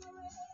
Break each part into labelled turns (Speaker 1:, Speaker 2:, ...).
Speaker 1: 何?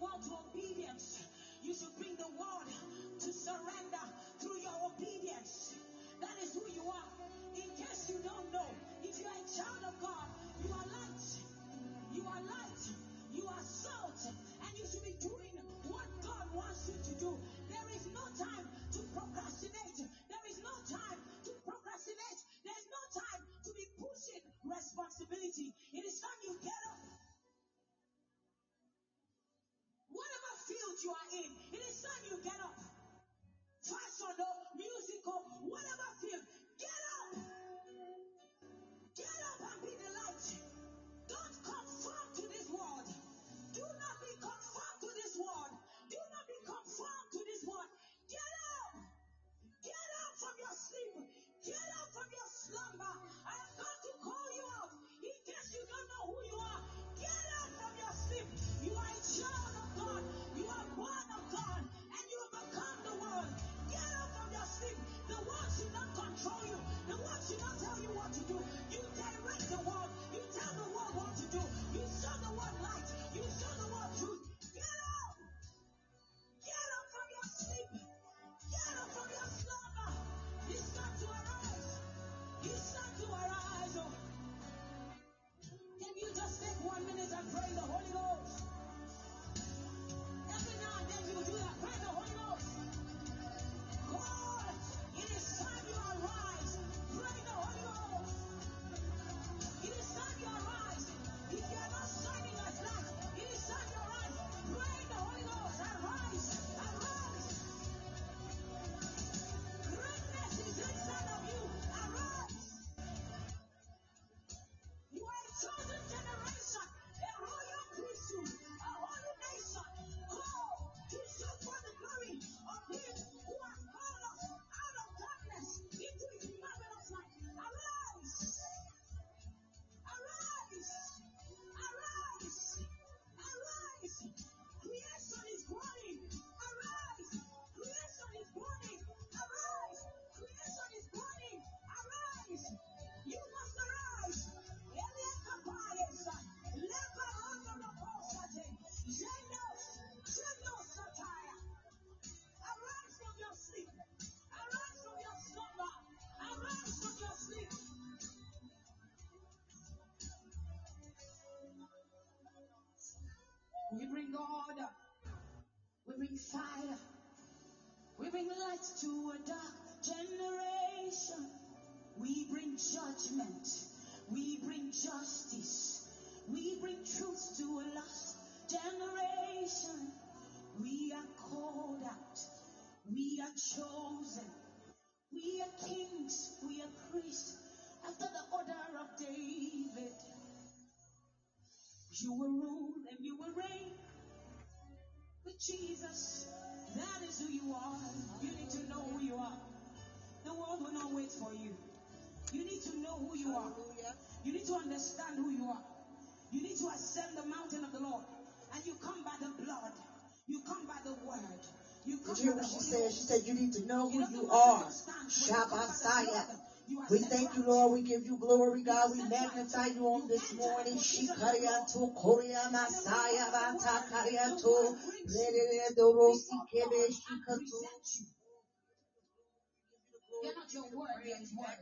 Speaker 1: World to obedience. You should bring the world to surrender through your obedience. That is who you are. In case you don't know, if you are a child of God, you are light. You are light. You are salt. And you should be doing what God wants you to do. There is no time to procrastinate. There is no time to procrastinate. There's no time to be pushing responsibility. You are in, it is time you get up. We bring order. We bring fire. We bring light to a dark generation. We bring judgment. We bring justice. We bring truth to a lost generation. We are called out. We are chosen. We are kings. We are priests after the order of David. You will rule you will reign with Jesus. That is who you are. You need to know who you are. The world will not wait for you. You need to know who you are. You need to understand who you are. You need to ascend the mountain of the Lord. And you come by the blood. You come by the word. You come
Speaker 2: Did you hear what
Speaker 1: the
Speaker 2: she said? She said you need to know who you
Speaker 1: matter
Speaker 2: are.
Speaker 1: your stance. When you come by the
Speaker 2: Shabbataya.
Speaker 1: blood, you are
Speaker 2: We thank you. Lord. We give you glory, God. We magnify you on this morning. Shikariato Korea Masaya Bata Kariato Reredo Rosi Kebe Shikatu.
Speaker 1: You're not your word, there is word.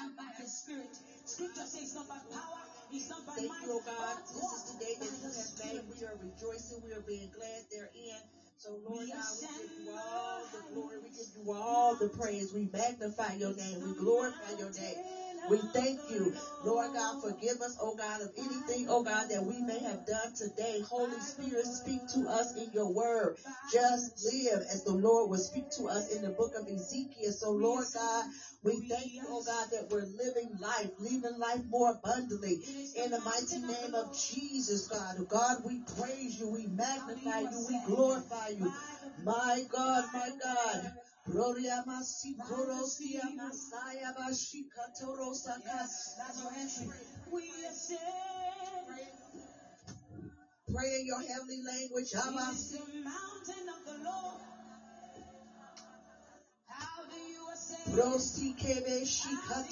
Speaker 1: And by the Spirit. Scripture says it's not by power, it's not by
Speaker 2: Thank
Speaker 1: might,
Speaker 2: you, oh God.
Speaker 1: but
Speaker 2: This is the day that you have made. We are rejoicing. We are being glad therein. So, Lord God, we give you all the glory. We give you all the praise. We magnify your name. We glorify your name. We thank you, Lord God. Forgive us, oh God, of anything, oh God, that we may have done today. Holy Spirit, speak to us in your word. Just live as the Lord will speak to us in the book of Ezekiel. So, Lord God, we thank you, oh God, that we're living life, living life more abundantly. In the mighty name of Jesus, God. God, we praise you, we magnify you, we glorify you. My God, my God. Gloria masi korosia masaya bashika torosaka.
Speaker 1: Yes, that's your entry. We ascend.
Speaker 2: Pray in your heavenly language.
Speaker 1: Is
Speaker 2: Amasi.
Speaker 1: the mountain of the Lord. How do you ascend?
Speaker 2: Rosi kebe shika.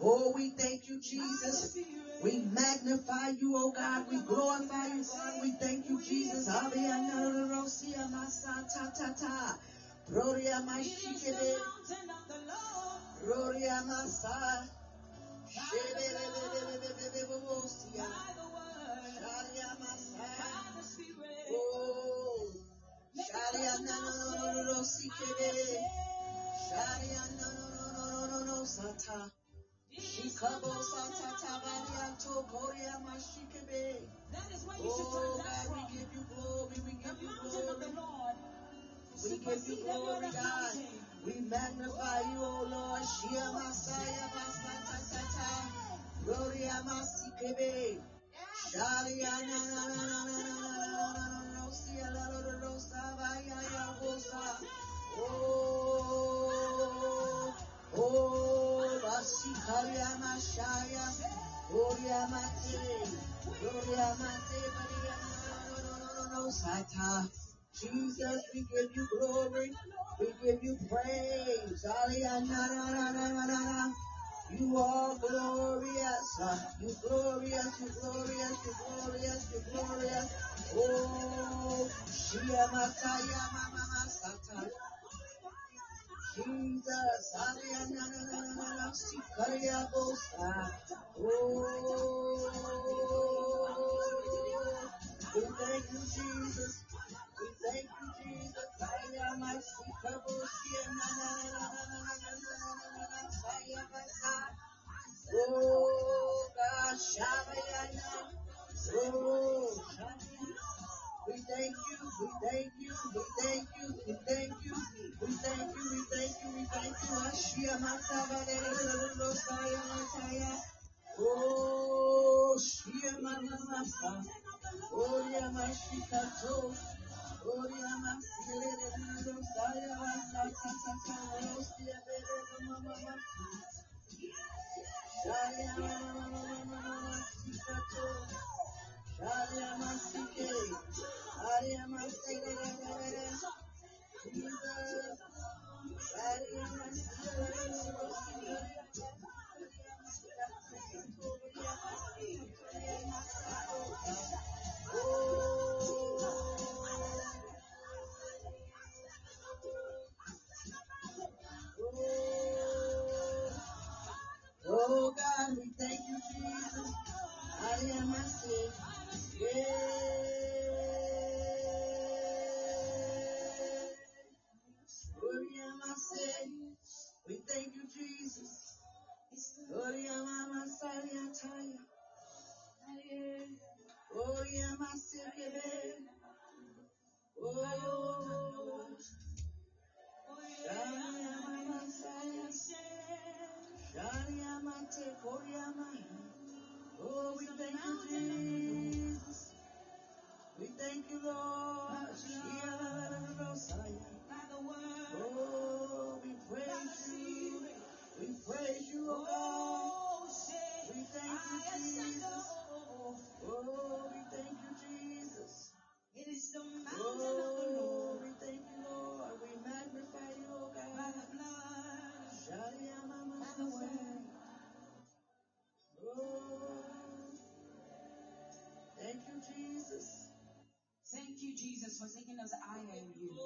Speaker 2: Oh, we thank you, Jesus. We magnify you, oh God. We glorify you, God. We thank you, Jesus. Sabia Narosia Masa Ta Ta Ta. Gloria
Speaker 1: It is the
Speaker 2: Mashikebe.
Speaker 1: mountain of the Lord.
Speaker 2: Gloria Masa.
Speaker 1: By
Speaker 2: Shebebebebebebebebosia.
Speaker 1: the word,
Speaker 2: Sharia Masa.
Speaker 1: by the spirit.
Speaker 2: Oh.
Speaker 1: Make it
Speaker 2: Sharia
Speaker 1: come
Speaker 2: no
Speaker 1: now,
Speaker 2: no
Speaker 1: say,
Speaker 2: no no no
Speaker 1: I
Speaker 2: sikebe.
Speaker 1: say.
Speaker 2: Sharia no no no no no no no sata.
Speaker 1: It is the
Speaker 2: Shikabo
Speaker 1: mountain
Speaker 2: sata
Speaker 1: of the Lord.
Speaker 2: tabarianto koria mashikebe.
Speaker 1: That is where you should
Speaker 2: Oh
Speaker 1: transact
Speaker 2: God,
Speaker 1: from.
Speaker 2: we give you glory, we give you
Speaker 1: mountain of the
Speaker 2: glory.
Speaker 1: Lord.
Speaker 2: We give you glory, God. We magnify you, O Lord. Shia Masaya Masata Gloria Masikebe. Shaliana na na na na na na Rosia la la la Rosa Vaya ya Rosa. Oh, oh, Rasikaria Mashaya. Gloria Mate. Gloria Mate. Gloria Mate. Gloria Mate. Jesus, we give you glory. We give you praise. Hallelujah. You are glorious. You glorious, you glorious, you glorious, you glorious. Oh, Shiamataya Mama Satan. Jesus, Hallelujah. Sikaria Bosa. Oh, thank you, Jesus. Oh, she and my mama, oh, yeah, my she got told. Oh
Speaker 1: Us higher in you.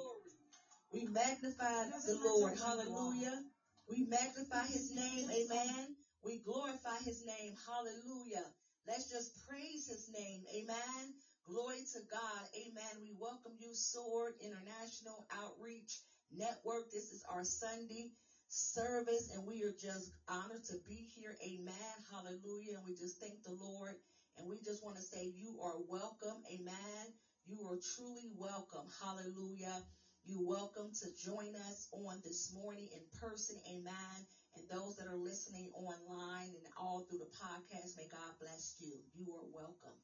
Speaker 2: We magnify the Lord. Hallelujah. We magnify his name. Amen. We glorify his name. Hallelujah. Let's just praise his name. Amen. Glory to God. Amen. We welcome you, Sword International Outreach Network. This is our Sunday service, and we are just honored to be here. Amen. Hallelujah. And we just thank the Lord. And we just want to say you are welcome. Amen. You are truly welcome. Hallelujah. You're welcome to join us on this morning in person. Amen. And those that are listening online and all through the podcast, may God bless you. You are welcome.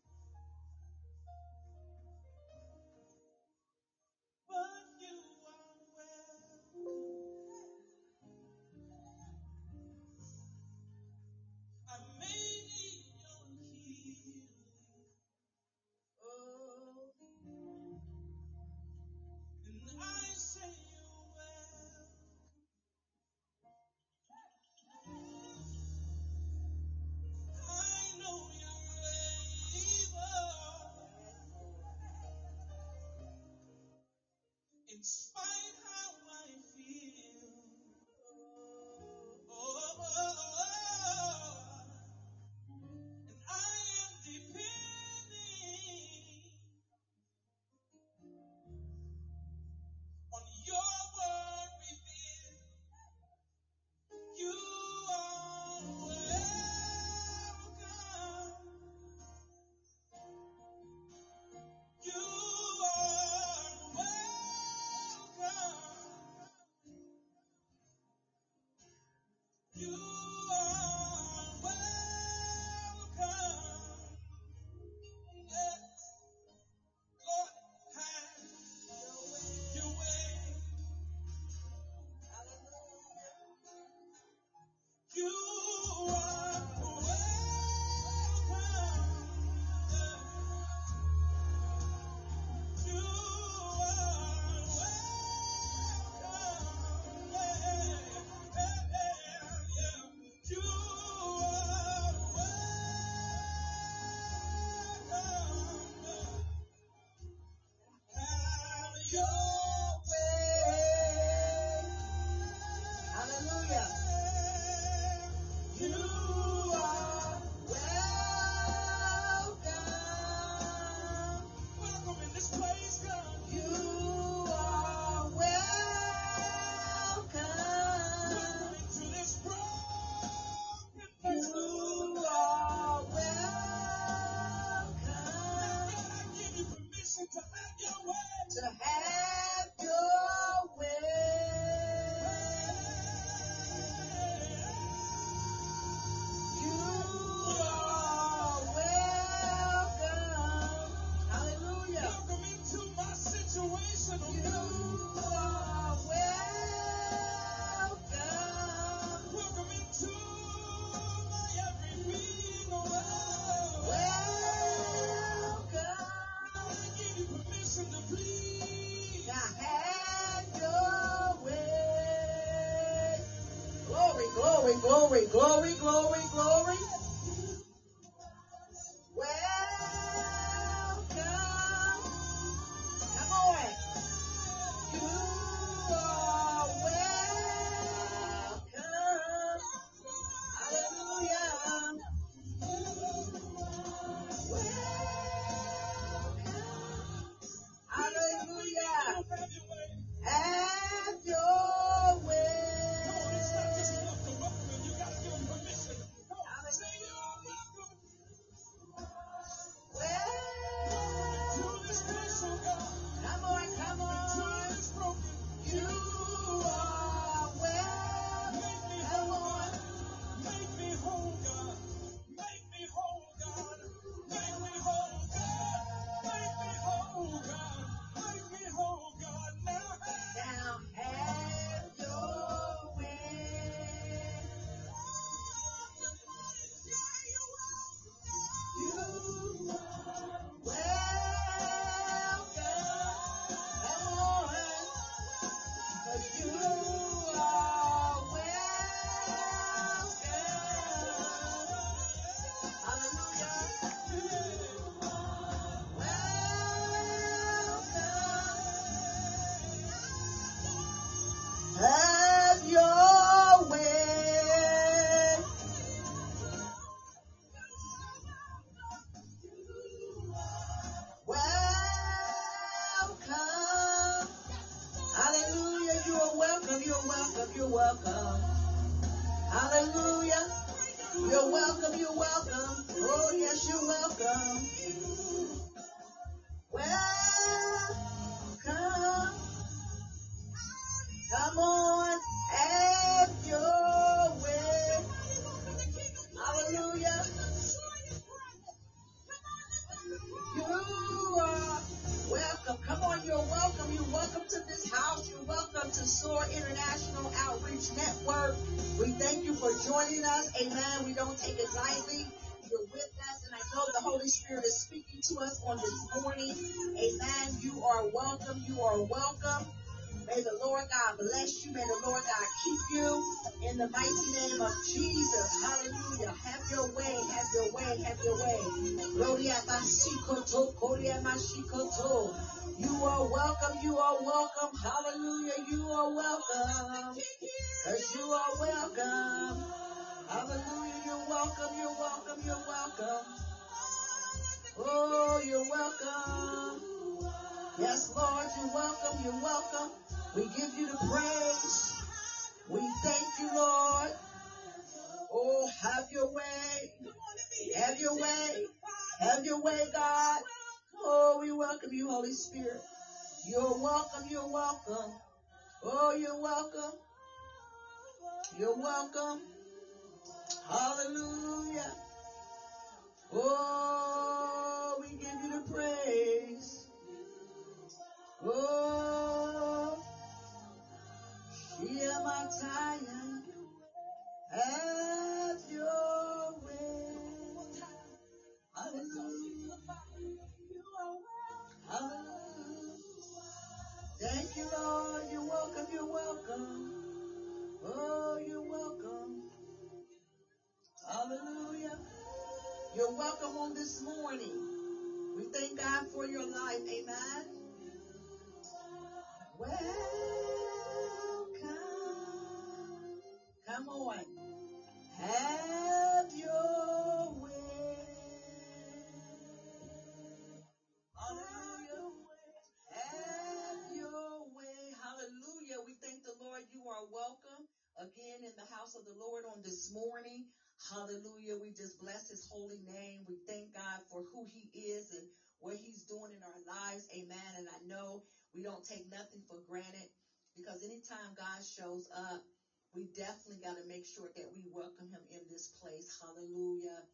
Speaker 1: God bless you. May the Lord God keep you. In
Speaker 2: the
Speaker 1: mighty name of Jesus. Hallelujah. Have your way.
Speaker 2: Have your way. Have your way. You are welcome. You are welcome. Hallelujah. You are welcome. Cause you are welcome. Hallelujah. You're welcome. You're welcome. You're welcome. Oh, you're welcome. Yes, Lord, you're welcome. You're welcome. We give you the praise. We thank you, Lord. Oh, have your way. Have your way. Have your way, God. Oh, we welcome you, Holy Spirit. You're welcome. You're welcome. Oh, you're welcome. You're welcome. Hallelujah. Oh, we give you the praise. Oh, Have your way. Hallelujah. Thank you, Lord. You're welcome. You're welcome. Oh, you're welcome. Hallelujah. You're welcome on this morning. We thank God for your life. Amen. Welcome. Come on. Have your way. Hallelujah. Have your way. Hallelujah. We thank the Lord. You are welcome again in the house of the Lord on this morning. Hallelujah. We just bless his holy name. We thank God for who he is and what he's doing in our lives. Amen. And I know we don't take nothing for granted because anytime God shows up, we definitely got to make sure that we welcome him in this place. Hallelujah.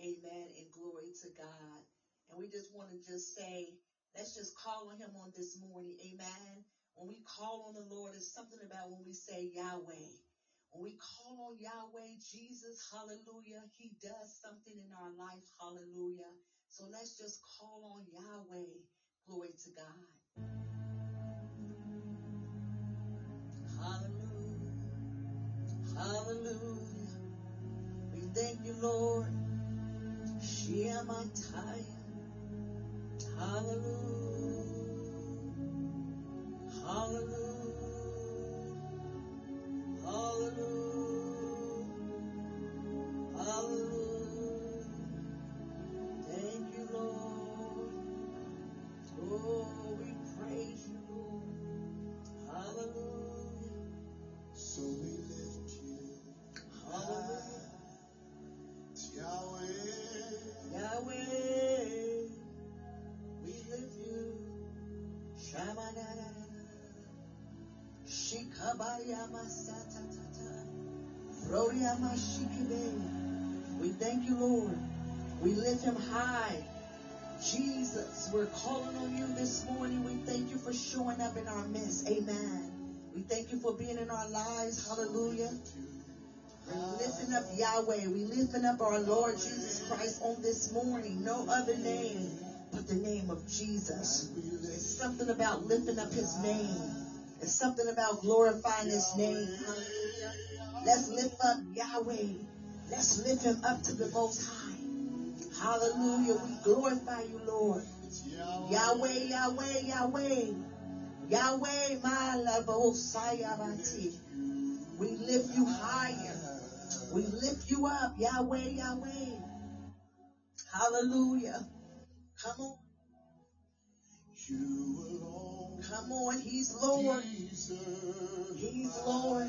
Speaker 2: Amen. And glory to God. And we just want to just say, let's just call on him on this morning. Amen. When we call on the Lord, it's something about when we say Yahweh. When we call on Yahweh, Jesus, hallelujah, he does something in our life. Hallelujah. So let's just call on Yahweh. Glory to God. Hallelujah. Hallelujah. We thank you, Lord. Shiamataya. Hallelujah. Hallelujah. Hallelujah. We thank you, Lord. We lift him high. Jesus, we're calling on you this morning. We thank you for showing up in our midst. Amen. We thank you for being in our lives. Hallelujah. We're lifting up Yahweh. We're lifting up our Lord Jesus Christ on this morning. No other name but the name of Jesus. It's something about lifting up his name. It's something about glorifying his name. Hallelujah. Let's lift up Yahweh. Let's lift him up to the most high. Hallelujah. We glorify you, Lord. Yahweh, Yahweh, Yahweh. Yahweh, my love, Osayabati. We lift you higher. We lift you up, Yahweh, Yahweh. Hallelujah. Come on, come on. He's Lord. He's Lord.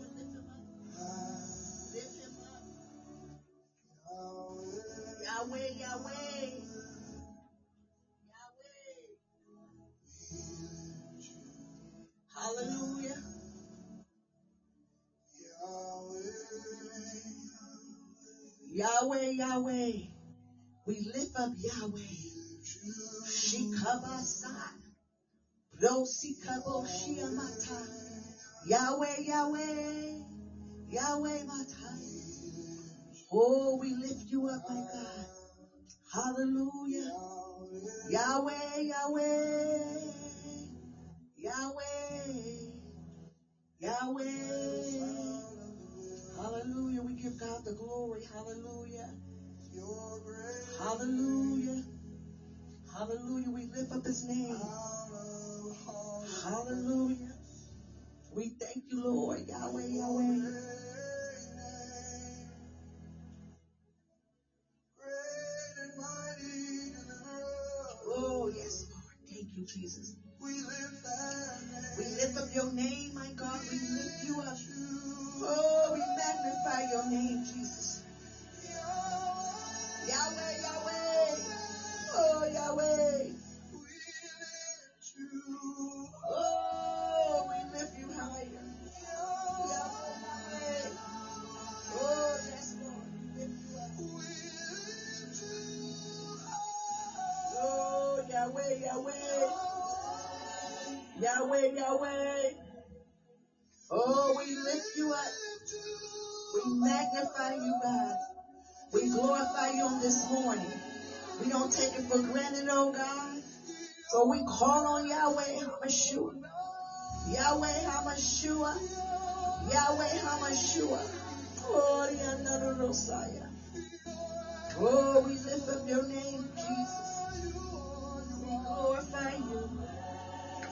Speaker 2: Yahweh, Yahweh. We lift up Yahweh. Shikabasa. Rosikabo Shiamata. Yahweh, Yahweh. Yahweh Mata. Oh, we lift you up, my God. Hallelujah. Yahweh, Yahweh. Yahweh. Yahweh. Hallelujah. We give God the glory. Hallelujah. Hallelujah. Hallelujah. We lift up his name. Hallelujah. We thank you, Lord. Yahweh, Yahweh. Oh, yes, Lord. Thank you, Jesus.
Speaker 1: We lift that name.
Speaker 2: We lift up your name, my God. We lift you up. Oh, we magnify your name, Jesus. Yahweh, Yahweh. Oh, Yahweh.
Speaker 1: We lift you
Speaker 2: Oh, we lift you higher. Yahweh. Oh, yes, Lord. We lift you up. Oh, Yahweh, Yahweh. Yahweh, Yahweh. Oh, we lift you up. We magnify you, God. We glorify you on this morning. We don't take it for granted, oh God. So we call on Yahweh HaMashiach. Yahweh HaMashiach. Yahweh HaMashiach. Oh, Yandarosaya. Oh, we lift up your name, Jesus. We glorify you.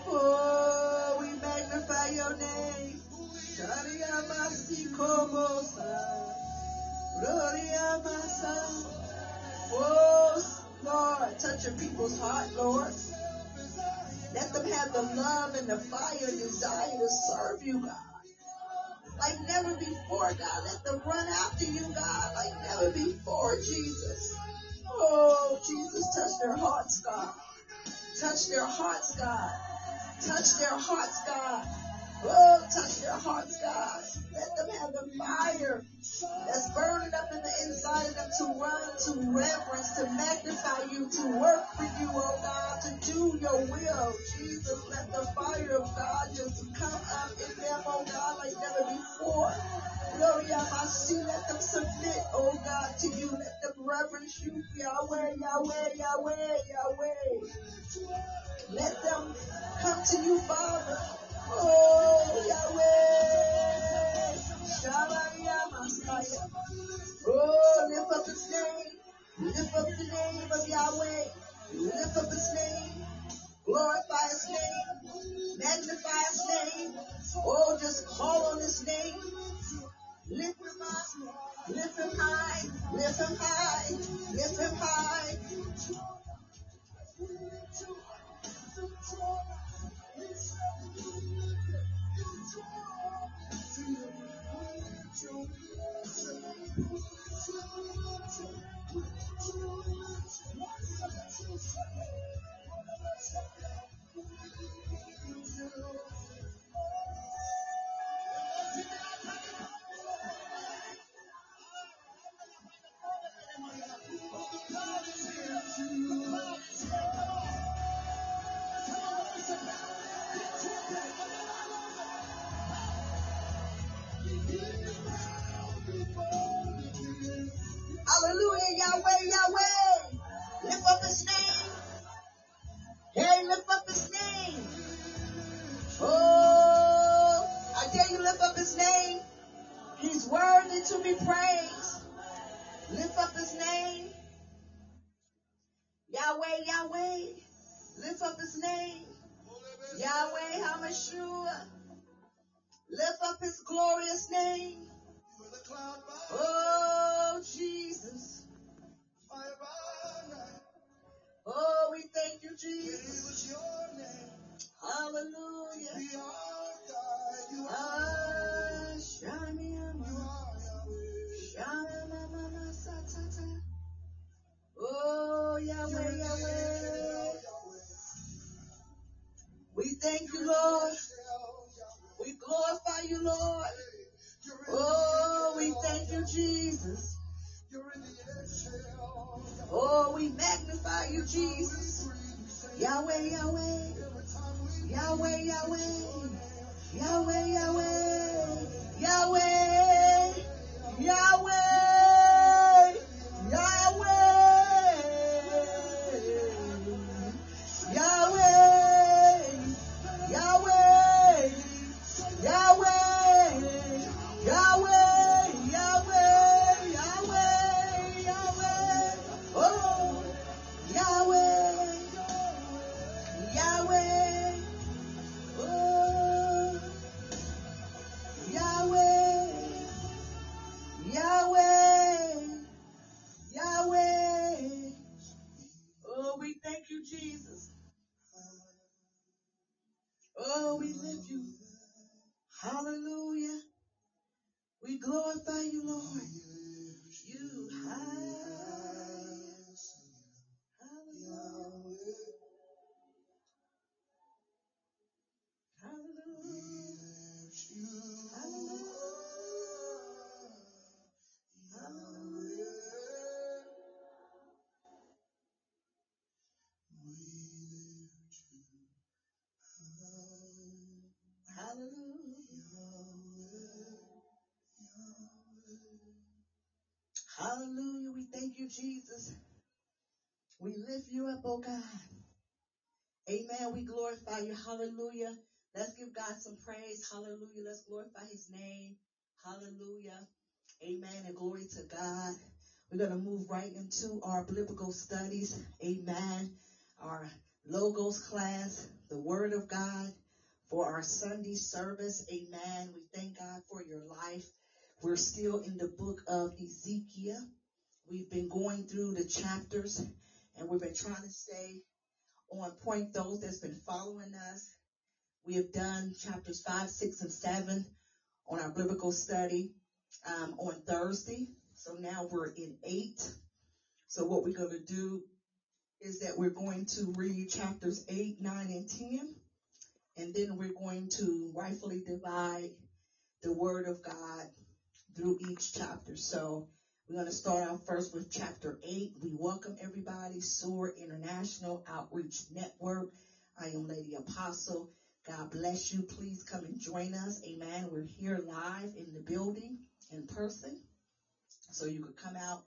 Speaker 2: Oh, we magnify your name. Gloria Masa. Oh, Lord, touch your people's heart, Lord. Let them have the love and the fire and desire to serve you, God. Like never before, God. Let them run after you, God, like never before, Jesus. Oh, Jesus, touch their hearts, God. Touch their hearts, God. Touch their hearts, God. Oh, touch their hearts, God. Let them have the fire that's burning up in the inside of them to run, to reverence, to magnify you, to work for you, oh God, to do your will. Jesus, let the fire of God just come up in them, oh God, like never before. Gloria Masi, let them submit, oh God, to you. Let them reverence you, Yahweh, Yahweh, Yahweh, Yahweh. Let them come to you, Father. Oh. Oh, lift up his name. Lift up the name of Yahweh. Lift up his name. Hallelujah. We thank you, Jesus. We lift you up, oh God. Amen. We glorify you. Hallelujah. Let's give God some praise. Hallelujah. Let's glorify his name. Hallelujah. Amen. And glory to God. We're going to move right into our biblical studies. Amen. Our logos class, the word of God for our Sunday service. Amen. We thank God for your life. We're still in the book of Ezekiel. We've been going through the chapters and we've been trying to stay on point. Those that's been following us, we have done chapters five, six, and seven on our biblical study um, on Thursday. So now we're in eight. So what we're going to do is that we're going to read chapters eight, nine, and ten, and then we're going to rightfully divide the Word of God through each chapter. So we're going to start out first with chapter 8. We welcome everybody, SOAR International Outreach Network. I am Lady Apostle. God bless you. Please come and join us. Amen. We're here live in the building in person. So you could come out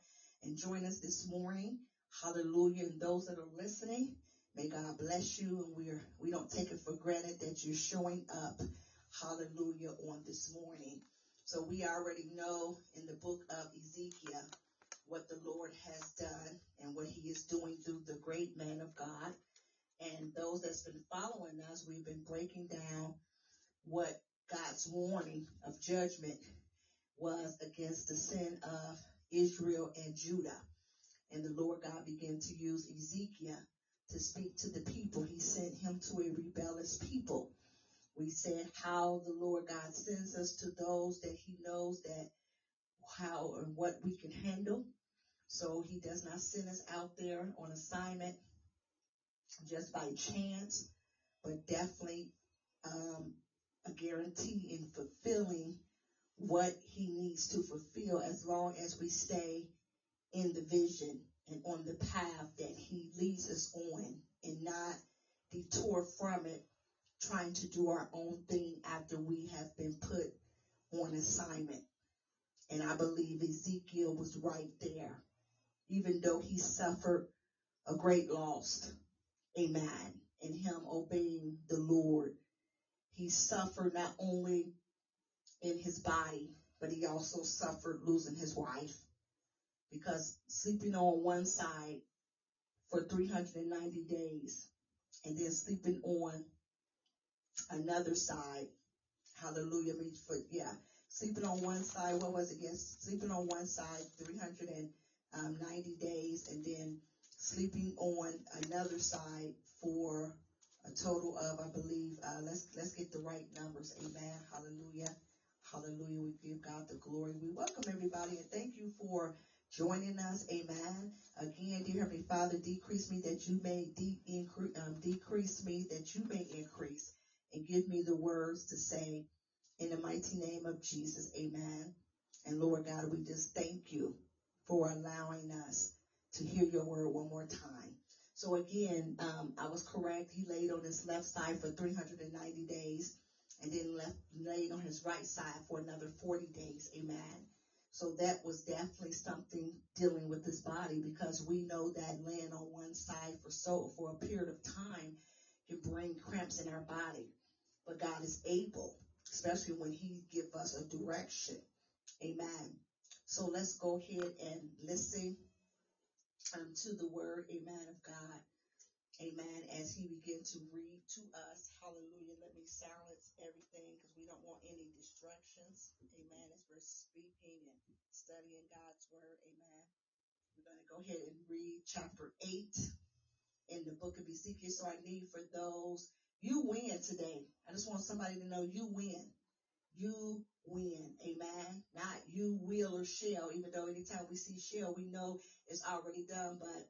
Speaker 2: and join us this morning. Hallelujah. And those that are listening, may God bless you. And we're, we don't take it for granted that you're showing up. Hallelujah on this morning. So we already know in the book of Ezekiel what the Lord has done and what he is doing through the great man of God. And those that's been following us, we've been breaking down what God's warning of judgment was against the sin of Israel and Judah. And the Lord God began to use Ezekiel to speak to the people. He sent him to a rebellious people. We said how the Lord God sends us to those that he knows that how and what we can handle. So he does not send us out there on assignment just by chance, but definitely um, a guarantee in fulfilling what he needs to fulfill as long as we stay in the vision and on the path that he leads us on and not detour from it trying to do our own thing after we have been put on assignment. And I believe Ezekiel was right there, even though he suffered a great loss. Amen. In him obeying the Lord, he suffered not only in his body, but he also suffered losing his wife because sleeping on one side for 390 days and then sleeping on another side. Hallelujah. Means for, yeah. Sleeping on one side, what was it? Yes. Sleeping on one side 390 days and then sleeping on another side for a total of, I believe, uh, let's, let's get the right numbers. Amen. Hallelujah. Hallelujah. We give God the glory. We welcome everybody and thank you for joining us. Amen. Again, dear Heavenly Father, decrease me that you may de- increase, um, decrease me that you may increase and give me the words to say in the mighty name of Jesus. Amen. And Lord God, we just thank you for allowing us to hear your word one more time. So again, um, I was correct. He laid on his left side for 390 days and then left, laid on his right side for another 40 days. Amen. So that was definitely something dealing with his body because we know that laying on one side for so for a period of time can bring cramps in our body. But God is able, especially when He give us a direction. Amen. So let's go ahead and listen um, to the word, Amen, of God. Amen. As he begin to read to us. Hallelujah. Let me silence everything because we don't want any distractions. Amen. As we're speaking and studying God's word. Amen. We're going to go ahead and read chapter 8 in the book of Ezekiel. So I need for those, you win today. I just want somebody to know you win. You win. Amen. Not you will or shall, even though anytime we see shall, we know it's already done, but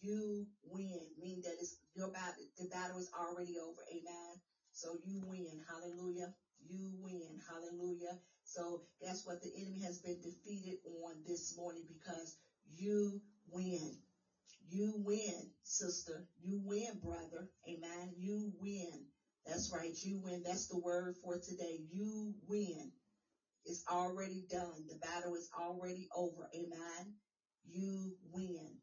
Speaker 2: you win, meaning that it's your battle, the battle is already over. Amen. So you win. Hallelujah. You win. Hallelujah. So guess what? The enemy has been defeated on this morning because you win. You win, sister. You win, brother. Amen. You win. That's right. You win. That's the word for today. You win. It's already done. The battle is already over. Amen. You win.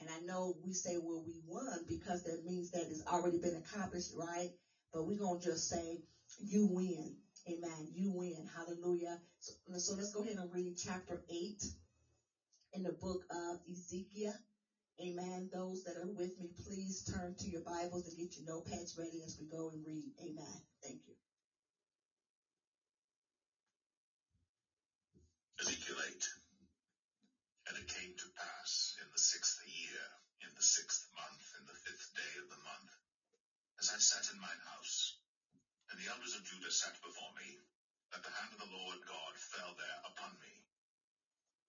Speaker 2: And I know we say, well, we won because that means that it's already been accomplished, right? But we're going to just say, you win. Amen. You win. Hallelujah. So, so let's go ahead and read chapter 8 in the book of Ezekiel. Amen. Those that are with me, please turn to your Bibles and get your notepads ready as we go and read. Amen. Thank you.
Speaker 3: Ezekiel 8. And it came to pass in the sixth year, in the sixth month, in the fifth day of the month, as I sat in mine house, and the elders of Judah sat before me, that the hand of the Lord God fell there upon me.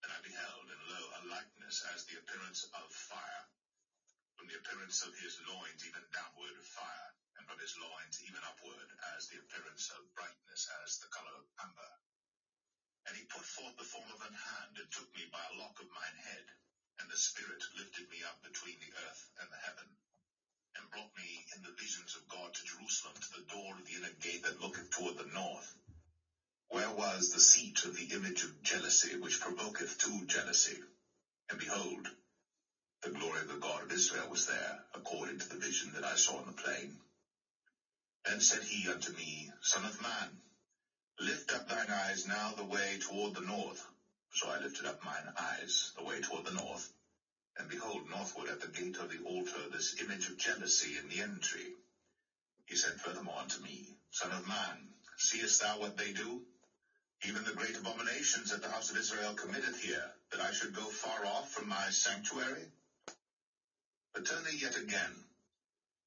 Speaker 3: And I beheld, and lo, a likeness as the appearance of fire, from the appearance of his loins even downward fire, and from his loins even upward as the appearance of brightness as the color of amber. And he put forth the form of an hand, and took me by a lock of mine head, and the Spirit lifted me up between the earth and the heaven, and brought me in the visions of God to Jerusalem, to the door of the inner gate that looketh toward the north, where was the seat of the image of jealousy, which provoketh to jealousy. And behold, the glory of the God of Israel was there, according to the vision that I saw in the plain. Then said he unto me, Son of man, Lift up thine eyes now the way toward the north. So I lifted up mine eyes the way toward the north, and behold, northward at the gate of the altar this image of jealousy in the entry. He said furthermore unto me, Son of man, seest thou what they do? Even the great abominations that the house of Israel committeth here, that I should go far off from my sanctuary? But turn thee yet again,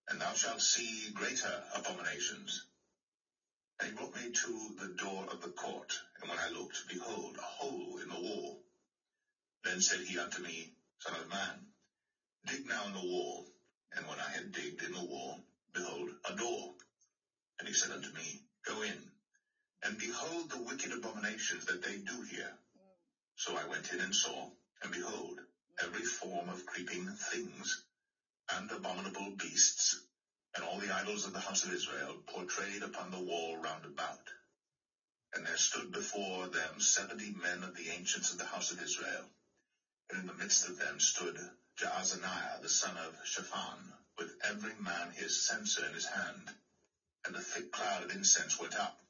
Speaker 3: and thou shalt see greater abominations. And he brought me to the door of the court, and when I looked, behold, a hole in the wall. Then said he unto me, Son of man, dig now in the wall. And when I had digged in the wall, behold, a door. And he said unto me, Go in, and behold the wicked abominations that they do here. So I went in and saw, and behold, every form of creeping things, and abominable beasts, and all the idols of the house of Israel portrayed upon the wall round about. And there stood before them seventy men of the ancients of the house of Israel. And in the midst of them stood Jaazaniah the son of Shaphan, with every man his censer in his hand. And a thick cloud of incense went up.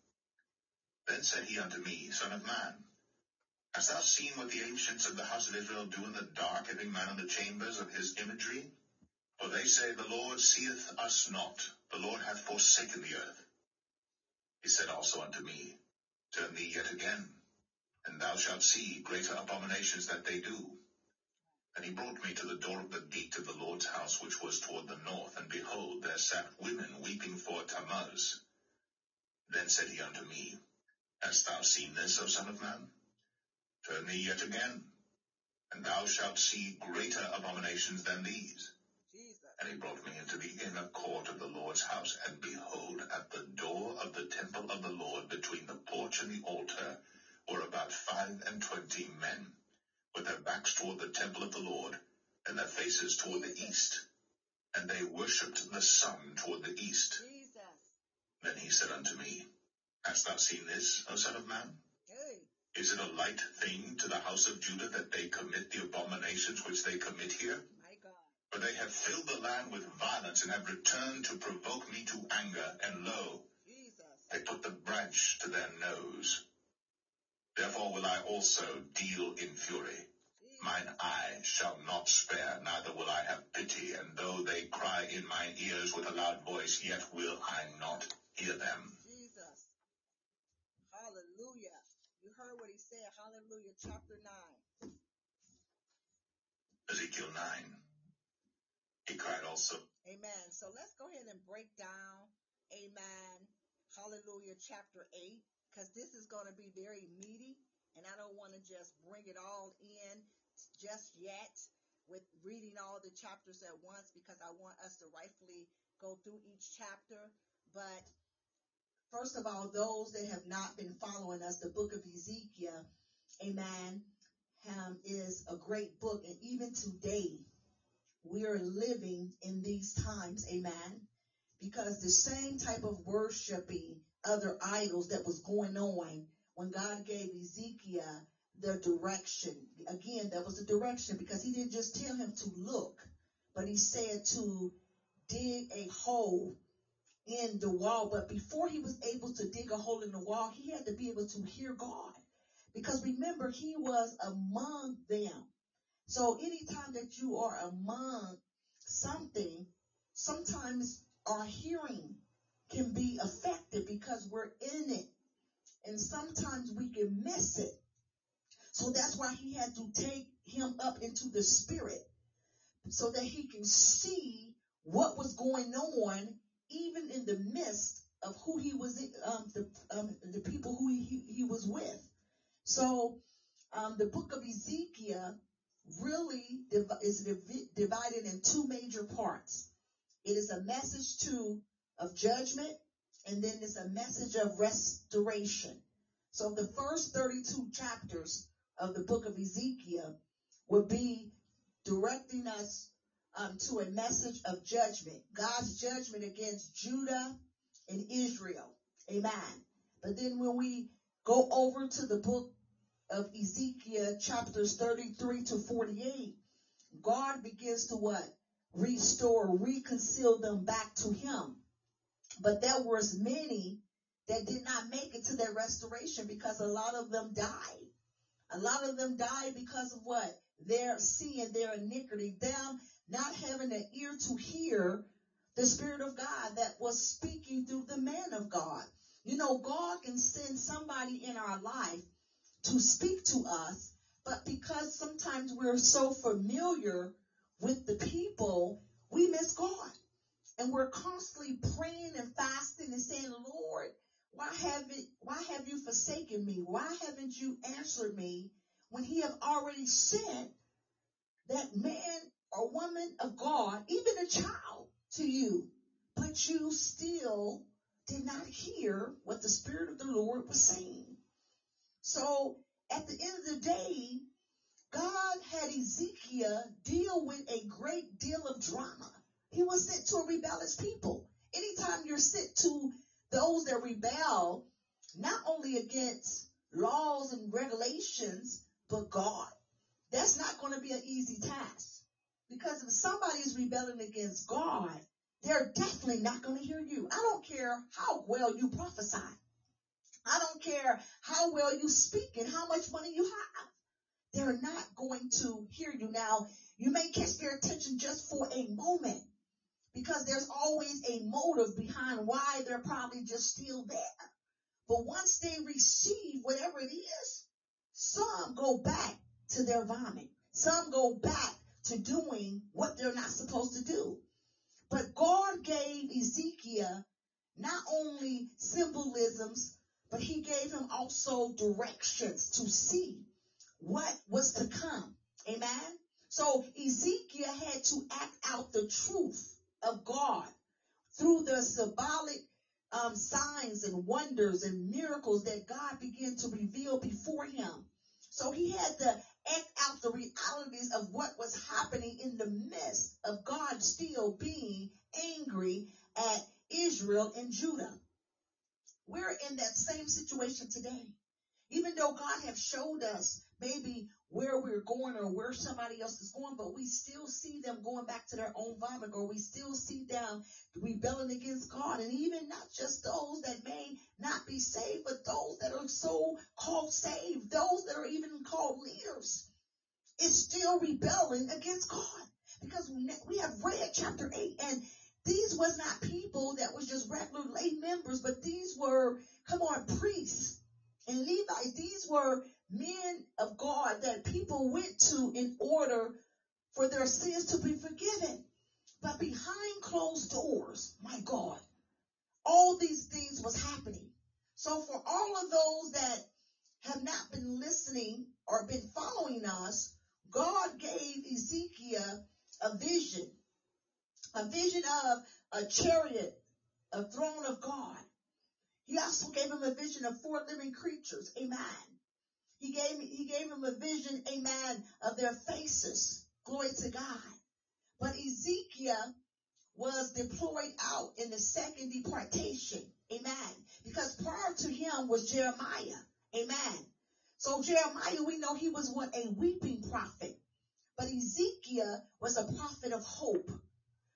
Speaker 3: Then said he unto me, Son of man, hast thou seen what the ancients of the house of Israel do in the dark, every man in the chambers of his imagery? For they say, The Lord seeth us not, the Lord hath forsaken the earth. He said also unto me, Turn thee yet again, and thou shalt see greater abominations that they do. And he brought me to the door of the gate of the Lord's house, which was toward the north, and behold, there sat women weeping for Tammuz. Then said he unto me, Hast thou seen this, O son of man? Turn thee yet again, and thou shalt see greater abominations than these. And he brought me into the inner court of the Lord's house, and behold, at the door of the temple of the Lord, between the porch and the altar, were about five and twenty men, with their backs toward the temple of the Lord, and their faces toward the east. And they worshipped the sun toward the east.
Speaker 2: Jesus.
Speaker 3: Then he said unto me, Hast thou seen this, O son of man?
Speaker 2: Hey.
Speaker 3: Is it a light thing to the house of Judah that they commit the abominations which they commit here?
Speaker 2: My God.
Speaker 3: For they have filled the land with violence and have returned to provoke me to anger, and lo,
Speaker 2: Jesus.
Speaker 3: they put the branch to their nose. Therefore will I also deal in fury. Mine eye shall not spare, neither will I have pity, and though they cry in mine ears with a loud voice, yet will I not hear them.
Speaker 2: Jesus. Hallelujah. You heard what he said. Hallelujah. Chapter 9.
Speaker 3: Ezekiel 9. He cried also,
Speaker 2: Amen. So let's go ahead and break down. Amen. Hallelujah. Chapter 8. Because this is going to be very meaty. And I don't want to just bring it all in just yet with reading all the chapters at once because I want us to rightfully go through each chapter. But first of all, those that have not been following us, the book of Ezekiel, amen, um, is a great book. And even today, we are living in these times, amen, because the same type of worshiping other idols that was going on when God gave Ezekiel the direction. Again, that was the direction because he didn't just tell him to look, but he said to dig a hole in the wall. But before he was able to dig a hole in the wall, he had to be able to hear God. Because remember, he was among them. So anytime that you are among something, sometimes our hearing can be affected because we're in it. And sometimes we can miss it. So that's why he had to take him up into the spirit so that he can see what was going on even in the midst of who he was, um, the, um, the people who he, he was with. So um, the book of Ezekiel really is divided in two major parts. It is a message to of judgment, and then it's a message of restoration. So the first 32 chapters of the book of Ezekiel will be directing us um, to a message of judgment, God's judgment against Judah and Israel. Amen. But then when we go over to the book of Ezekiel, chapters 33 to 48, God begins to what? Restore, reconcile them back to Him. But there was many that did not make it to their restoration because a lot of them died. A lot of them died because of what? Their sin, their iniquity, them not having an ear to hear the Spirit of God that was speaking through the man of God. You know, God can send somebody in our life to speak to us, but because sometimes we're so familiar with the people, we miss God. And we're constantly praying and fasting and saying, Lord, why have it, why have you forsaken me? Why haven't you answered me when he have already sent that man or woman of God, even a child to you, but you still did not hear what the Spirit of the Lord was saying. So at the end of the day, God had Ezekiel deal with a great deal of drama. He was sent to a rebellious people. Anytime you're sent to those that rebel, not only against laws and regulations, but God, that's not going to be an easy task. Because if somebody is rebelling against God, they're definitely not going to hear you. I don't care how well you prophesy. I don't care how well you speak and how much money you have. They're not going to hear you. Now, you may catch their attention just for a moment because there's always a motive behind why they're probably just still there. But once they receive whatever it is, some go back to their vomit. Some go back to doing what they're not supposed to do. But God gave Ezekiel not only symbolisms, but he gave him also directions to see what was to come. Amen. So Ezekiel had to act out the truth of God through the symbolic um, signs and wonders and miracles that God began to reveal before him. So he had to act out the realities of what was happening in the midst of God still being angry at Israel and Judah. We're in that same situation today. Even though God has showed us maybe where we're going or where somebody else is going, but we still see them going back to their own vomit, or we still see them rebelling against God. And even not just those that may not be saved, but those that are so called saved, those that are even called leaders, is still rebelling against God. Because we have read chapter 8 and these was not people that was just regular lay members, but these were, come on, priests and Levites. These were men of God that people went to in order for their sins to be forgiven. But behind closed doors, my God, all these things was happening. So for all of those that have not been listening or been following us, God gave Ezekiel a vision a vision of a chariot, a throne of God. He also gave him a vision of four living creatures. Amen. He gave, he gave him a vision, amen, of their faces. Glory to God. But Ezekiel was deployed out in the second deportation. Amen. Because prior to him was Jeremiah. Amen. So Jeremiah, we know he was what? A weeping prophet. But Ezekiel was a prophet of hope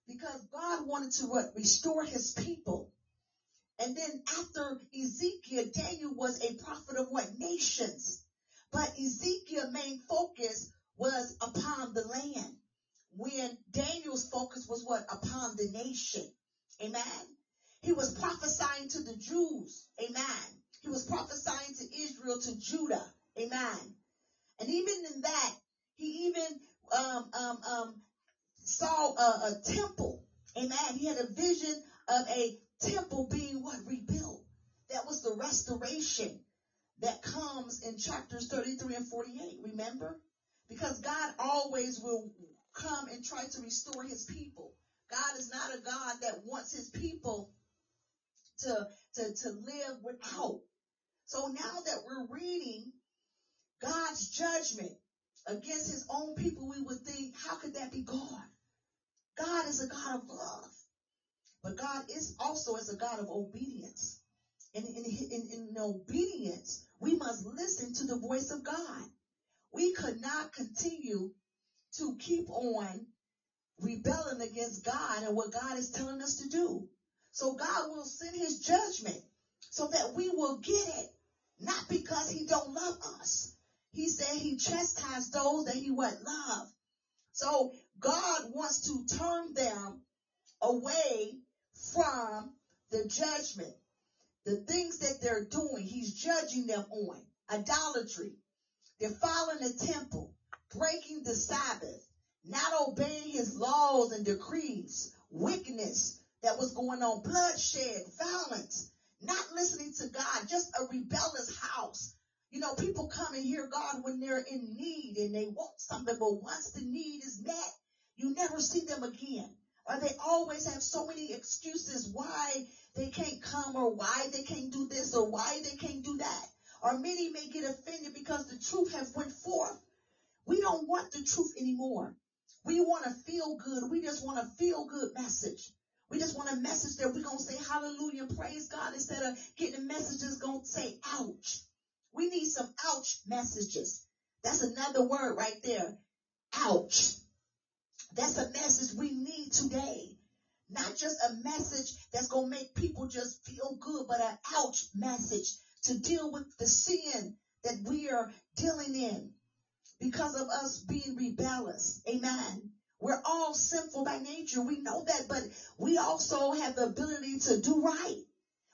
Speaker 2: because God wanted to what? Restore his people. And then after Ezekiel, Daniel was a prophet of what? Nations. But Ezekiel's main focus was upon the land. When Daniel's focus was what? Upon the nation. Amen. He was prophesying to the Jews. Amen. He was prophesying to Israel, to Judah. Amen. And even in that, he even um, um, um, saw a, a temple. Amen. He had a vision of a temple being what? Rebuilt. That was the restoration that comes in chapters 33 and 48. Remember? Because God always will come and try to restore his people. God is not a God that wants his people to, to, to live without. So now that we're reading God's judgment against his own people, we would think, how could that be God? God is a God of love. But God is also as a God of obedience. And in, in, in obedience, we must listen to the voice of God. We could not continue to keep on rebelling against God and what God is telling us to do. So God will send his judgment so that we will get it. Not because he don't love us. He said he chastised those that he would love. So God wants to turn them away from the judgment. The things that they're doing, he's judging them on. Idolatry, They're following the temple, breaking the Sabbath, not obeying his laws and decrees, wickedness that was going on, bloodshed, violence, not listening to God, just a rebellious house. You know, people come and hear God when they're in need and they want something, but once the need is met, you never see them again. Or they always have so many excuses why they can't come or why they can't do this or why they can't do that. Or many may get offended because the truth has went forth. We don't want the truth anymore. We want to feel good. We just want a feel good message. We just want a message that we're going to say hallelujah, praise God, instead of getting a message that's going to say ouch. We need some ouch messages. That's another word right there. Ouch. That's a message we need today. Not just a message that's going to make people just feel good, but an ouch message to deal with the sin that we are dealing in because of us being rebellious. Amen. We're all sinful by nature. We know that, but we also have the ability to do right.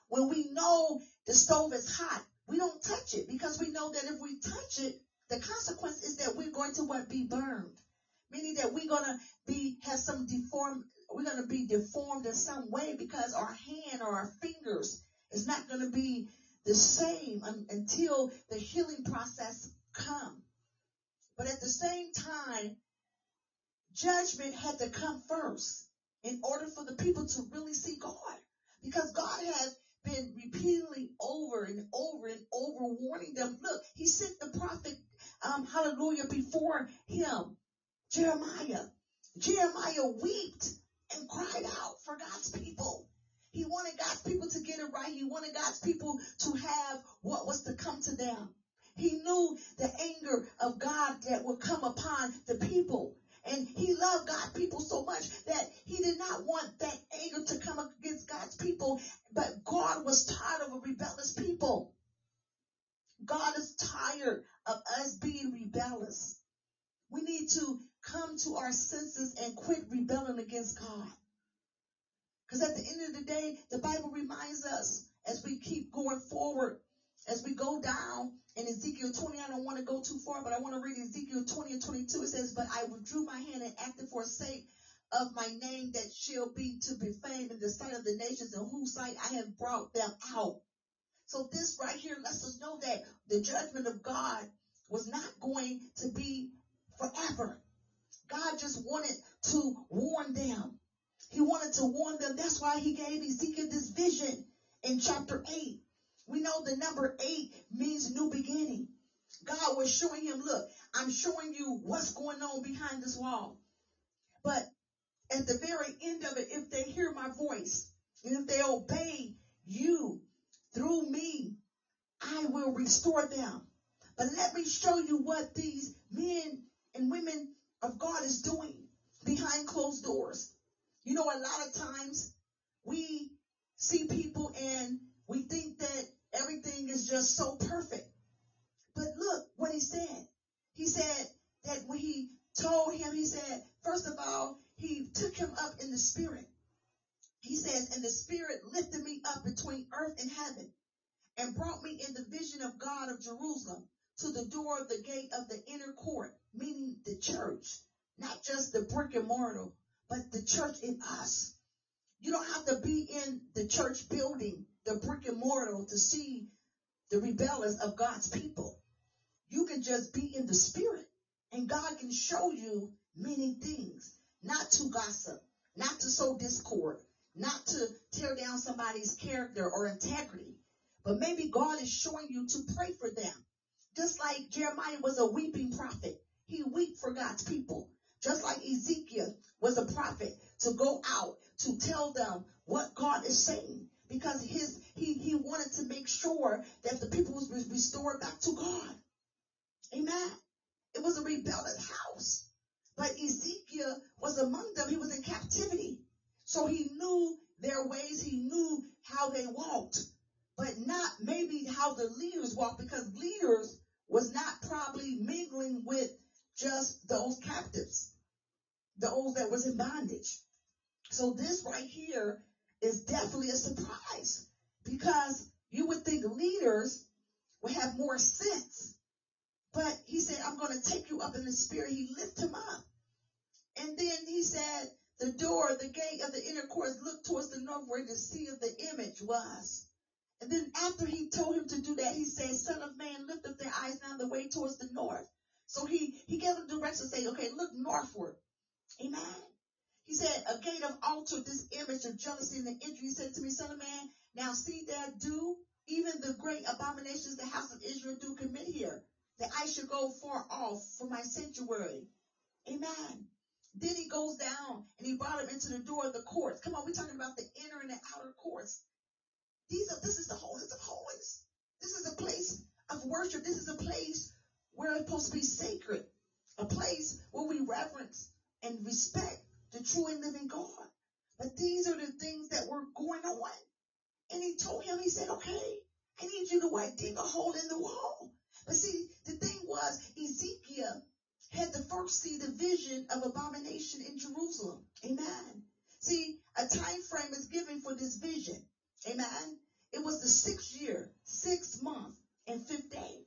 Speaker 2: When we know the stove is hot, we don't touch it because we know that if we touch it, the consequence is that we're going to what be burned. Meaning that we're gonna be have some deformed we're gonna be deformed in some way because our hand or our fingers is not gonna be the same un- until the healing process come. But at the same time, judgment had to come first in order for the people to really see God. Because God has been repeatedly over and over and over warning them. Look, he sent the prophet, um, hallelujah, before him, Jeremiah. Jeremiah wept and cried out for God's people. He wanted God's people to get it right. He wanted God's people to have what was to come to them. He knew the anger of God that would come upon the people. And he loved God's people so much that he did not want that anger to come against God's people. But God was tired of a rebellious people. God is tired of us being rebellious. We need to come to our senses and quit rebelling against God. Because at the end of the day, the Bible reminds us as we keep going forward, as we go down in Ezekiel 20, I don't want to go too far, but I want to read Ezekiel 20 and 22. It says, But I withdrew my hand and acted for sake of my name that shall be to be famed in the sight of the nations in whose sight I have brought them out. So this right here lets us know that the judgment of God was not going to be forever. God just wanted to warn them. He wanted to warn them. That's why he gave Ezekiel this vision in chapter 8. We know the number 8 means new beginning. God was showing him, look, I'm showing you what's going on behind this wall. But at the very end of it, if they hear my voice and if they obey you through me, I will restore them. But let me show you what these men and women of God is doing behind closed doors. You know, a lot of times we see people and we think that everything is just so perfect. But look what he said. He said that when he told him, he said, first of all, he took him up in the spirit. He says, and the spirit lifted me up between earth and heaven and brought me in the vision of God of Jerusalem to the door of the gate of the inner court, meaning the church, not just the brick and mortar, but the church in us. You don't have to be in the church building, the brick and mortar, to see the rebellions of God's people. You can just be in the spirit, and God can show you many things. Not to gossip, not to sow discord, not to tear down somebody's character or integrity, but maybe God is showing you to pray for them. Just like Jeremiah was a weeping prophet, he wept for God's people. Just like Ezekiel was a prophet to go out to tell them what God is saying because his he he wanted to make sure that the people was restored back to God. Amen. It was a rebellious house. But Ezekiel was among them. He was in captivity. So he knew their ways. He knew how they walked, but not maybe how the leaders walked because leaders was not probably mingling with just those captives, those that was in bondage. So this right here is definitely a surprise because you would think leaders would have more sense. But he said, I'm going to take you up in the spirit. He lifted him up. And then he said, the door, the gate of the inner courts looked towards the north where the sea of the image was. And then after he told him to do that, he said, Son of man, lift up their eyes now the way towards the north. So he, he gave them direction, say, okay, look northward. Amen. He said, a gate of altar, this image of jealousy and the injury. He said to me, son of man, now see that do even the great abominations the house of Israel do commit here, that I should go far off from my sanctuary. Amen. Then he goes down and he brought him into the door of the courts. Come on, we're talking about the inner and the outer courts. These are, this is the holies of holies. This is a place of worship. This is a place where it's supposed to be sacred. A place where we reverence and respect the true and living God. But these are the things that were going on. And he told him, he said, okay, I need you to like dig a hole in the wall. But see, the thing was, Ezekiel had to first see the vision of abomination in Jerusalem. Amen. See, a time frame is given for this vision. Amen. It was the sixth year, sixth month, and fifth day.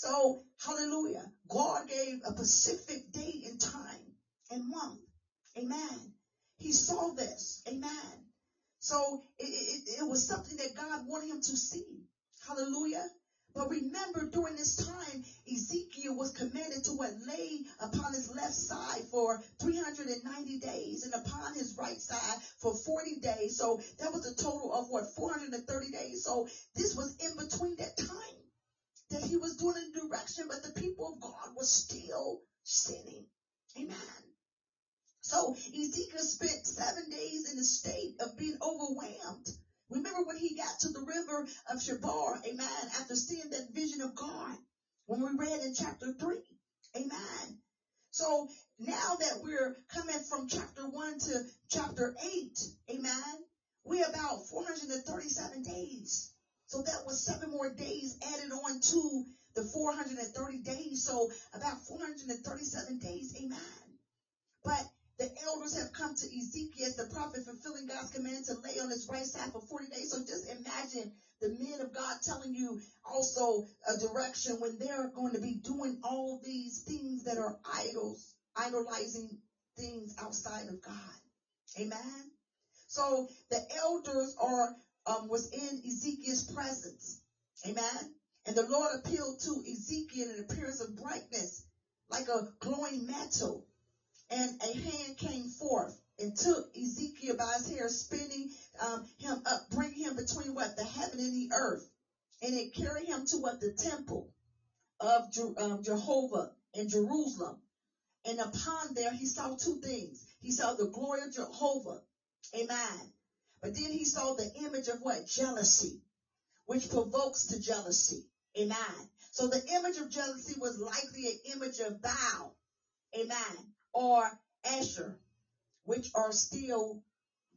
Speaker 2: So, hallelujah. God gave a specific day and time and month. Amen. He saw this. Amen. So it, it, it was something that God wanted him to see. Hallelujah. But remember, during this time, Ezekiel was commanded to what lay upon his left side for 390 days and upon his right side for 40 days. So that was a total of what 430 days. So this was in between that time that he was doing a direction, but the people of God were still sinning. Amen. So Ezekiel spent seven days in a state of being overwhelmed Remember when he got to the river of Chebar, amen, after seeing that vision of God, when we read in chapter 3, amen. So now that we're coming from chapter 1 to chapter 8, amen, we're about 437 days. So that was seven more days added on to the 430 days. So about 437 days, amen. But the elders have come to Ezekiel as the prophet fulfilling God's command to lay on his right side for 40 days. So just imagine the men of God telling you also a direction when they're going to be doing all these things that are idols, idolizing things outside of God. Amen. So the elders are um, was in Ezekiel's presence. Amen. And the Lord appealed to Ezekiel in an appearance of brightness, like a glowing metal. And a hand came forth and took Ezekiel by his hair, spinning um, him up, bringing him between what the heaven and the earth, and it carried him to what the temple of Je- um, Jehovah in Jerusalem. And upon there, he saw two things. He saw the glory of Jehovah, Amen. But then he saw the image of what jealousy, which provokes to jealousy. Amen. So the image of jealousy was likely an image of Baal. Amen. Or Asherah, which are still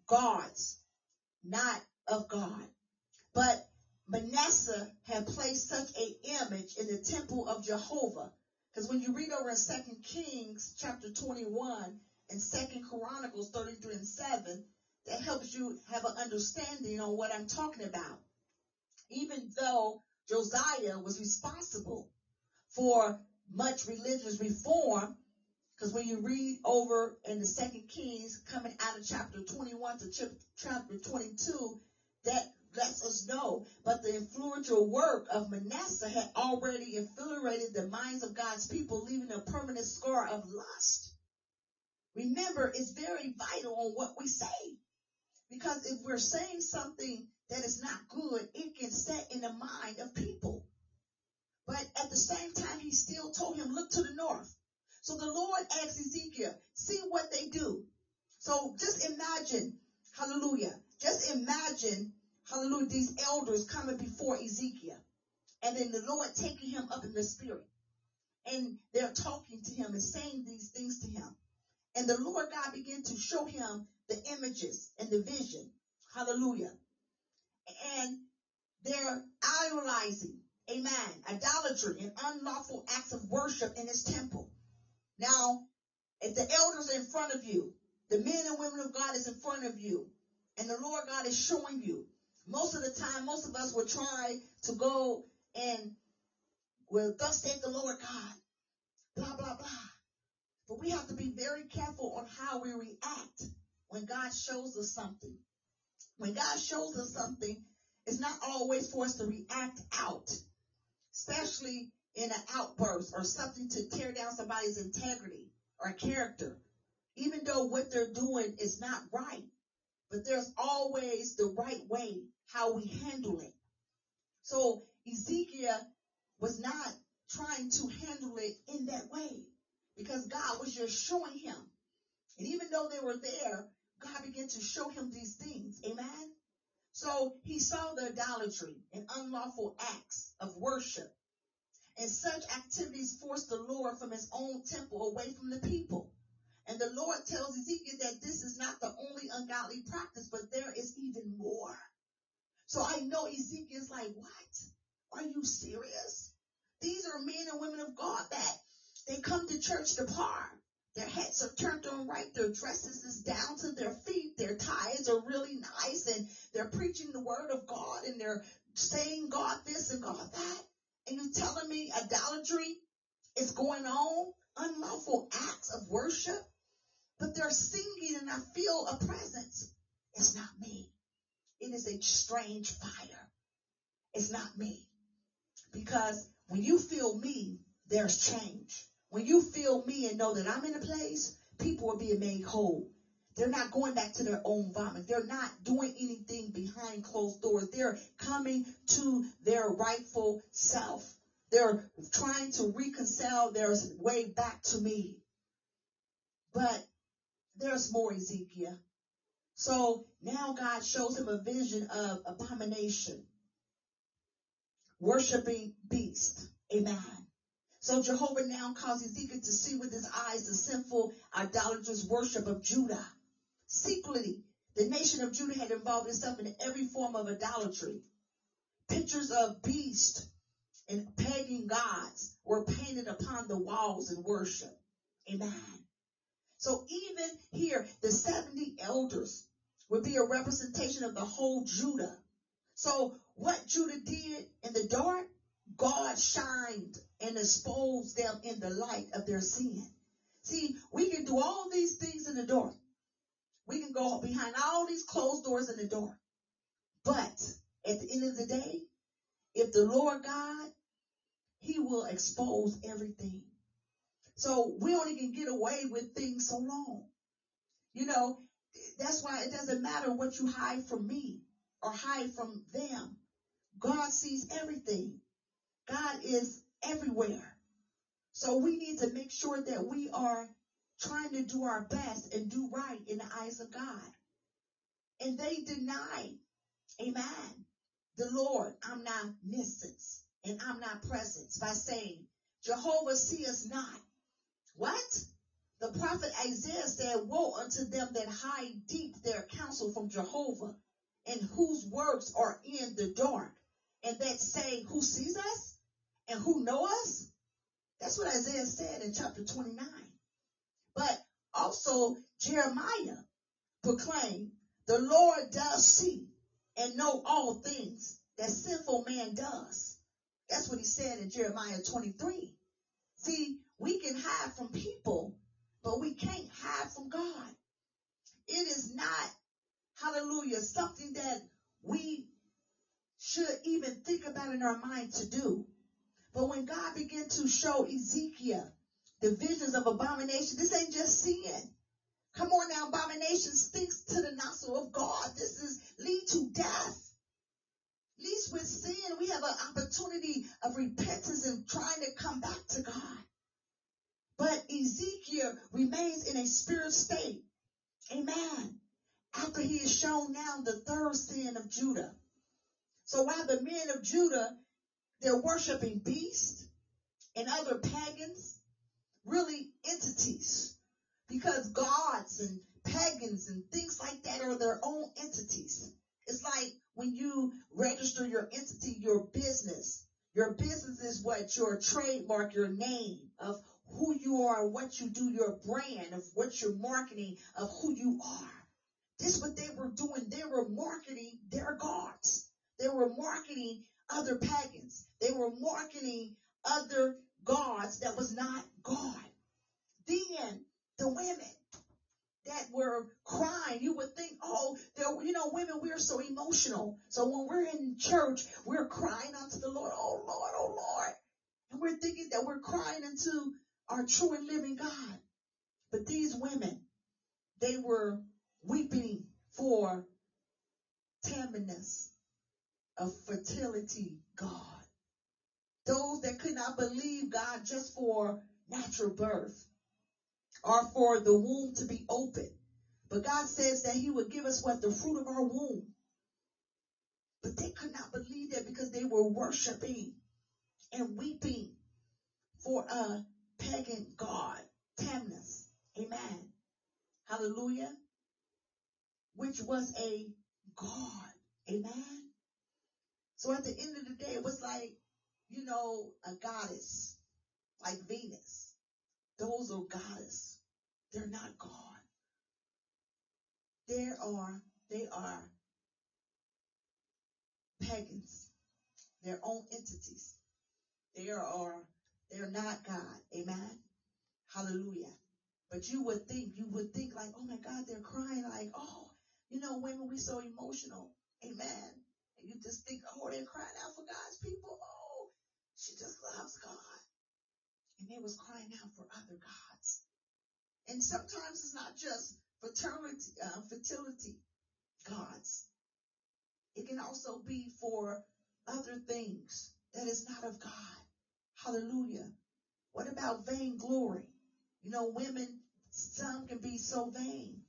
Speaker 2: gods, not of God. But Manasseh had placed such an image in the temple of Jehovah. Because when you read over in 2 Kings chapter 21 and 2 Chronicles 33 and 7, that helps you have an understanding on what I'm talking about. Even though Josiah was responsible for much religious reform, because when you read over in the second Kings, coming out of chapter 21 to chapter 22, that lets us know. But the influential work of Manasseh had already infiltrated the minds of God's people, leaving a permanent scar of lust. Remember, it's very vital on what we say. Because if we're saying something that is not good, it can set in the mind of people. But at the same time, he still told him, look to the north. So the Lord asked Ezekiel, see what they do. So just imagine, hallelujah, just imagine, hallelujah, these elders coming before Ezekiel. And then the Lord taking him up in the spirit. And they're talking to him and saying these things to him. And the Lord God began to show him the images and the vision. Hallelujah. And they're idolizing, amen, idolatry and unlawful acts of worship in his temple. Now, if the elders are in front of you, the men and women of God is in front of you, and the Lord God is showing you, most of the time, most of us will try to go and, well, thus saith the Lord God, blah, blah, blah. But we have to be very careful on how we react when God shows us something. When God shows us something, it's not always for us to react out, especially in an outburst or something to tear down somebody's integrity or character, even though what they're doing is not right. But there's always the right way how we handle it. So Ezekiel was not trying to handle it in that way because God was just showing him. And even though they were there, God began to show him these things. Amen. So he saw the idolatry and unlawful acts of worship and such activities forced the Lord from his own temple away from the people. And the Lord tells Ezekiel that this is not the only ungodly practice, but there is even more. So I know Ezekiel's like, what? Are you serious? These are men and women of God that they come to church to par. Their hats are turned on right. Their dresses is down to their feet. Their ties are really nice and they're preaching the word of God and they're saying God this and God that and you telling me idolatry is going on, unlawful acts of worship, but they're singing and I feel a presence. It's not me. It is a strange fire. It's not me. Because when you feel me, there's change. When you feel me and know that I'm in a place, people are being made whole. They're not going back to their own vomit. They're not doing anything behind closed doors. They're coming to their rightful self. They're trying to reconcile their way back to me. But there's more, Ezekiel. So now God shows him a vision of abomination, worshiping beast. Amen. So Jehovah now caused Ezekiel to see with his eyes the sinful idolatrous worship of Judah. Secretly, the nation of Judah had involved itself in every form of idolatry. Pictures of beasts and pagan gods were painted upon the walls in worship. Amen. So even here, the 70 elders would be a representation of the whole Judah. So what Judah did in the dark, God shined and exposed them in the light of their sin. See, we can do all these things in the dark. We can go behind all these closed doors in the dark. But at the end of the day, if the Lord God, He will expose everything. So we only can get away with things so long. You know, that's why it doesn't matter what you hide from me or hide from them. God sees everything. God is everywhere. So we need to make sure that we are trying to do our best and do right in the eyes of God. And they denied, amen, the Lord I'm not omniscience. and I'm not present by saying, Jehovah see us not. What? The prophet Isaiah said, Woe unto them that hide deep their counsel from Jehovah, and whose works are in the dark, and that say, Who sees us? And who know us? That's what Isaiah said in chapter 29. But also Jeremiah proclaimed, The Lord does see and know all things that sinful man does. That's what he said in Jeremiah 23. See, we can hide from people, but we can't hide from God. It is not, hallelujah, something that we should even think about in our mind to do. But when God began to show Ezekiel the visions of abomination, this ain't just sin. Come on now, abomination stinks to the nostril of God. This is lead to death. At least with sin, we have an opportunity of repentance and trying to come back to God. But Ezekiel remains in a spirit state. Amen. After he is shown now the third sin of Judah. So while the men of Judah, they're worshiping beasts and other pagans, really entities, because gods and pagans and things like that are their own entities. It's like when you register your entity, your business. Your business is what your trademark, your name of who you are, what you do, your brand of what you're marketing, of who you are. This is what they were doing. They were marketing their gods. They were marketing other pagans. They were marketing other gods that was not God. Then the women that were crying, you would think, oh, you know, women, we're so emotional. So when we're in church, we're crying unto the Lord, oh Lord, oh Lord. And we're thinking that we're crying unto our true and living God. But these women, they were weeping for Tammuz, a fertility God. Those that could not believe God just for natural birth or for the womb to be open. But God says that he would give us what? The fruit of our womb. But they could not believe that because they were worshiping and weeping for a pagan God, Tammuz. Amen. Hallelujah. Which was a God. Amen. So at the end of the day, it was like, you know, a goddess, like Venus. Those are goddess. They're not God. There are, they are pagans, their own entities. They are, they're not God. Amen. Hallelujah. But you would think, you would think like, oh my God, they're crying like, oh, you know, women, we so emotional. Amen. And you just think, oh, they're crying out for God's people. Oh, she just loves God. And they was crying out for other gods. And sometimes it's not just fertility, uh, fertility gods. It can also be for other things that is not of God. Hallelujah. What about vainglory? You know, women, some can be so vain.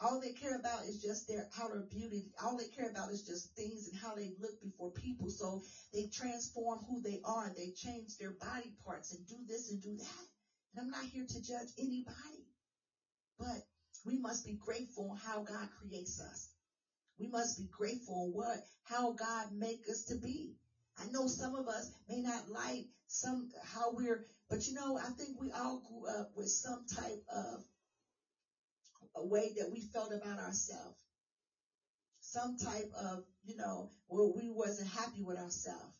Speaker 2: All they care about is just their outer beauty. All they care about is just things and how they look before people. So they transform who they are. They change their body parts and do this and do that. And I'm not here to judge anybody, but we must be grateful on how God creates us. We must be grateful on what, how God make us to be. I know some of us may not like some, how we're, but you know, I think we all grew up with some type of a way that we felt about ourselves. Some type of, you know, where we wasn't happy with ourselves.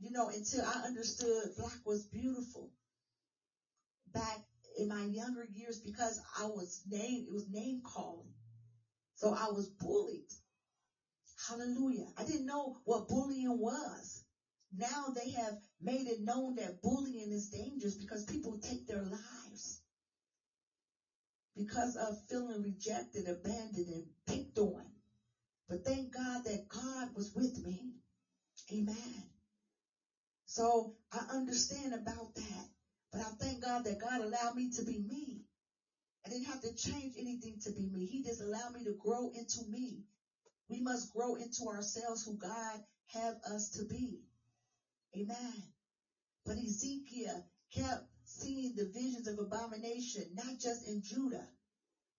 Speaker 2: You know, until I understood black was beautiful back in my younger years because I was named, it was name calling. So I was bullied. Hallelujah. I didn't know what bullying was. Now they have made it known that bullying is dangerous because people take their lives because of feeling rejected, abandoned, and picked on. But thank God that God was with me. Amen. So I understand about that. But I thank God that God allowed me to be me. I didn't have to change anything to be me. He just allowed me to grow into me. We must grow into ourselves who God have us to be. Amen. But Ezekiel kept seeing the visions of abomination, not just in Judah,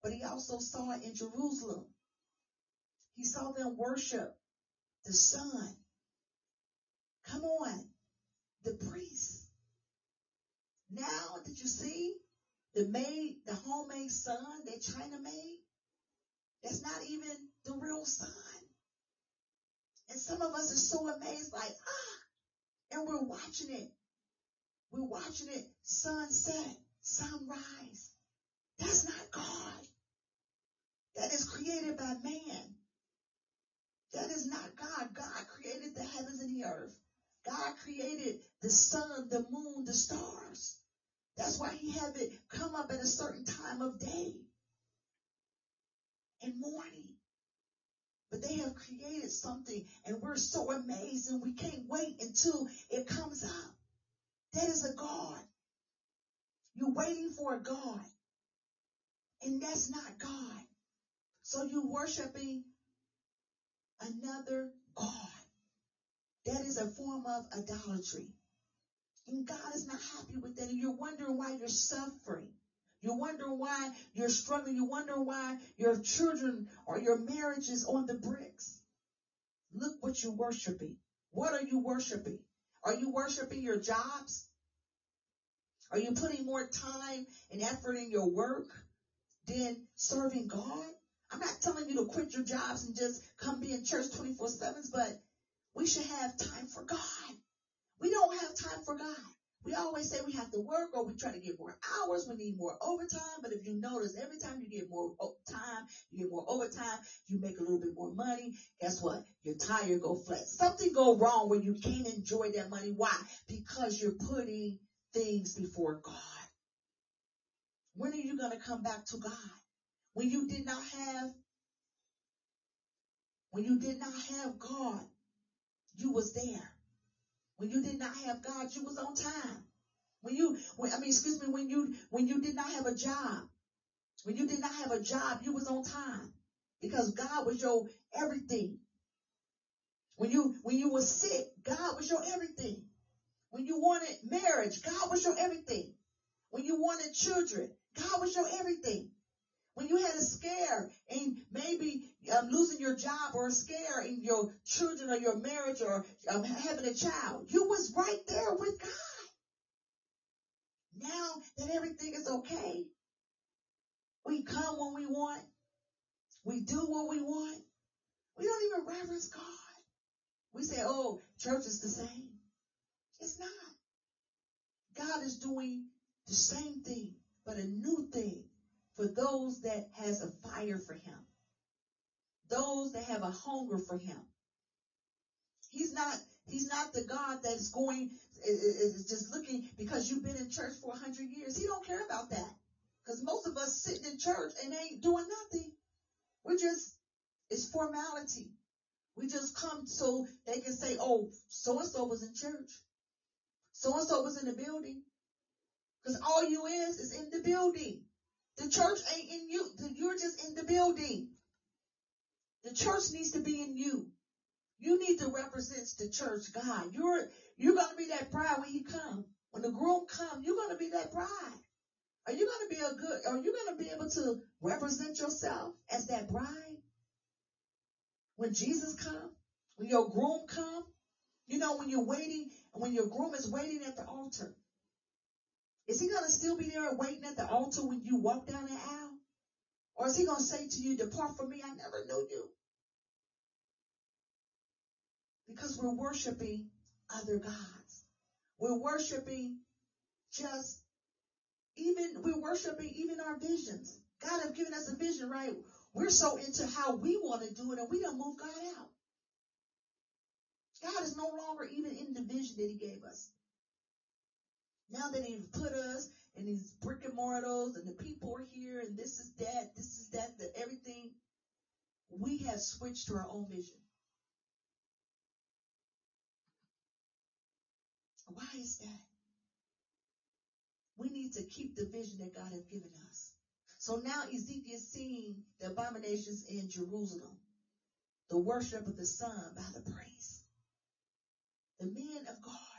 Speaker 2: but he also saw it in Jerusalem. He saw them worship the sun. Come on, the priests. Now did you see the made, the homemade sun that China made? That's not even the real sun. And some of us are so amazed, like, ah, and we're watching it. We're watching it sunset, sunrise. That's not God. That is created by man. That is not God. God created the heavens and the earth. God created the sun, the moon, the stars. That's why he had it come up at a certain time of day and morning. But they have created something and we're so amazed and we can't wait until it comes out. That is a God. You're waiting for a God. And that's not God. So you're worshiping another God. That is a form of idolatry. And God is not happy with that. And you're wondering why you're suffering. You're wondering why you're struggling. You're wondering why your children or your marriage is on the bricks. Look what you're worshiping. What are you worshiping? Are you worshiping your jobs? Are you putting more time and effort in your work than serving God? I'm not telling you to quit your jobs and just come be in church 24 7, but we should have time for God. We don't have time for God. We always say we have to work or we try to get more hours. We need more overtime. But if you notice, every time you get more time, you get more overtime, you make a little bit more money. Guess what? Your tire go flat. Something go wrong when you can't enjoy that money. Why? Because you're putting things before God. When are you going to come back to God? When you did not have, when you did not have God, you was there. When you did not have God, you was on time. When you, when, I mean, excuse me, when you, when you did not have a job, when you did not have a job, you was on time because God was your everything. When you, when you were sick, God was your everything. When you wanted marriage, God was your everything. When you wanted children, God was your everything. When you had a scare and maybe um, losing your job or a scare in your children or your marriage or um, having a child, you was right there with God. Now that everything is okay, we come when we want. We do what we want. We don't even reverence God. We say, oh, church is the same. It's not. God is doing the same thing, but a new thing for those that has a fire for him. Those that have a hunger for him. He's not, he's not the God that's going, is just looking because you've been in church for a hundred years. He don't care about that. Because most of us sitting in church and ain't doing nothing. We're just, it's formality. We just come so they can say, oh, so and so was in church. So and so was in the building. Because all you is is in the building. The church ain't in you. You're just in the building. The church needs to be in you. You need to represent the church, God. You're you're gonna be that bride when he come. When the groom come, you're gonna be that bride. Are you gonna be a good are you gonna be able to represent yourself as that bride? When Jesus come, when your groom come, you know, when you're waiting, when your groom is waiting at the altar, is he gonna still be there waiting at the altar when you walk down the aisle? Or is he gonna say to you, depart from me, I never knew you? because we're worshiping other gods. We're worshiping just even, we're worshiping even our visions. God have given us a vision, right? We're so into how we want to do it and we don't move God out. God is no longer even in the vision that he gave us. Now that he's put us in these brick and mortars and the people are here and this is that, this is that, the everything, we have switched to our own vision. Why is that? We need to keep the vision that God has given us. So now Ezekiel is seeing the abominations in Jerusalem, the worship of the sun by the priests. The men of God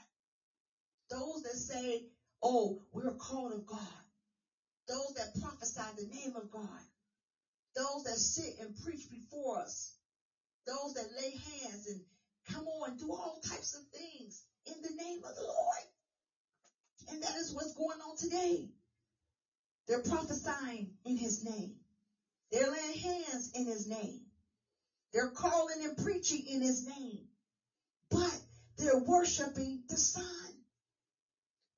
Speaker 2: Those that say, oh, we're called of God. Those that prophesy the name of God. Those that sit and preach before us. Those that lay hands and come on, do all types of things in the name of the Lord. And that is what's going on today. They're prophesying in his name. They're laying hands in his name. They're calling and preaching in his name. But they're worshiping the sun.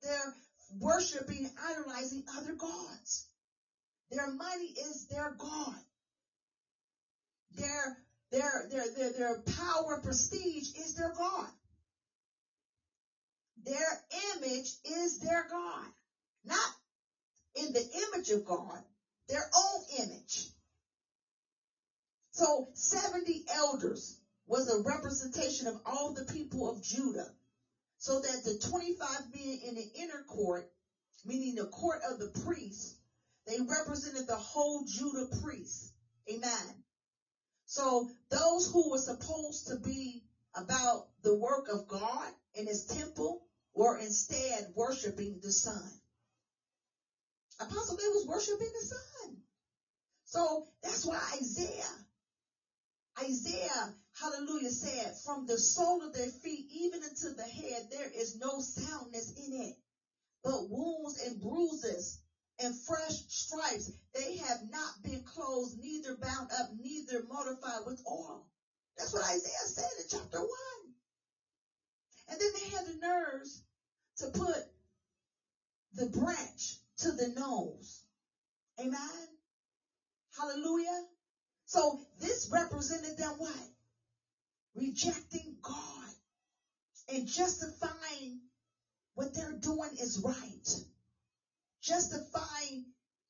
Speaker 2: They're worshiping idolizing other gods. Their money is their God. Their, their, their, their, their power, prestige is their God. Their image is their God. Not in the image of God, their own image. So 70 elders was a representation of all the people of Judah. So that the 25 men in the inner court, meaning the court of the priests, they represented the whole Judah priests. Amen. So those who were supposed to be about the work of God in his temple were instead worshiping the sun. Apostle they was worshiping the sun. So that's why Isaiah, Isaiah, hallelujah, said, from the sole of their feet even unto the head, there is no soundness in it, but wounds and bruises and fresh stripes. They have not been closed, neither bound up, neither mortified with oil. That's what Isaiah said in chapter one. And then they had the nerves to put the branch to the nose. Amen. Hallelujah. So this represented them what? Rejecting God and justifying what they're doing is right. Justifying,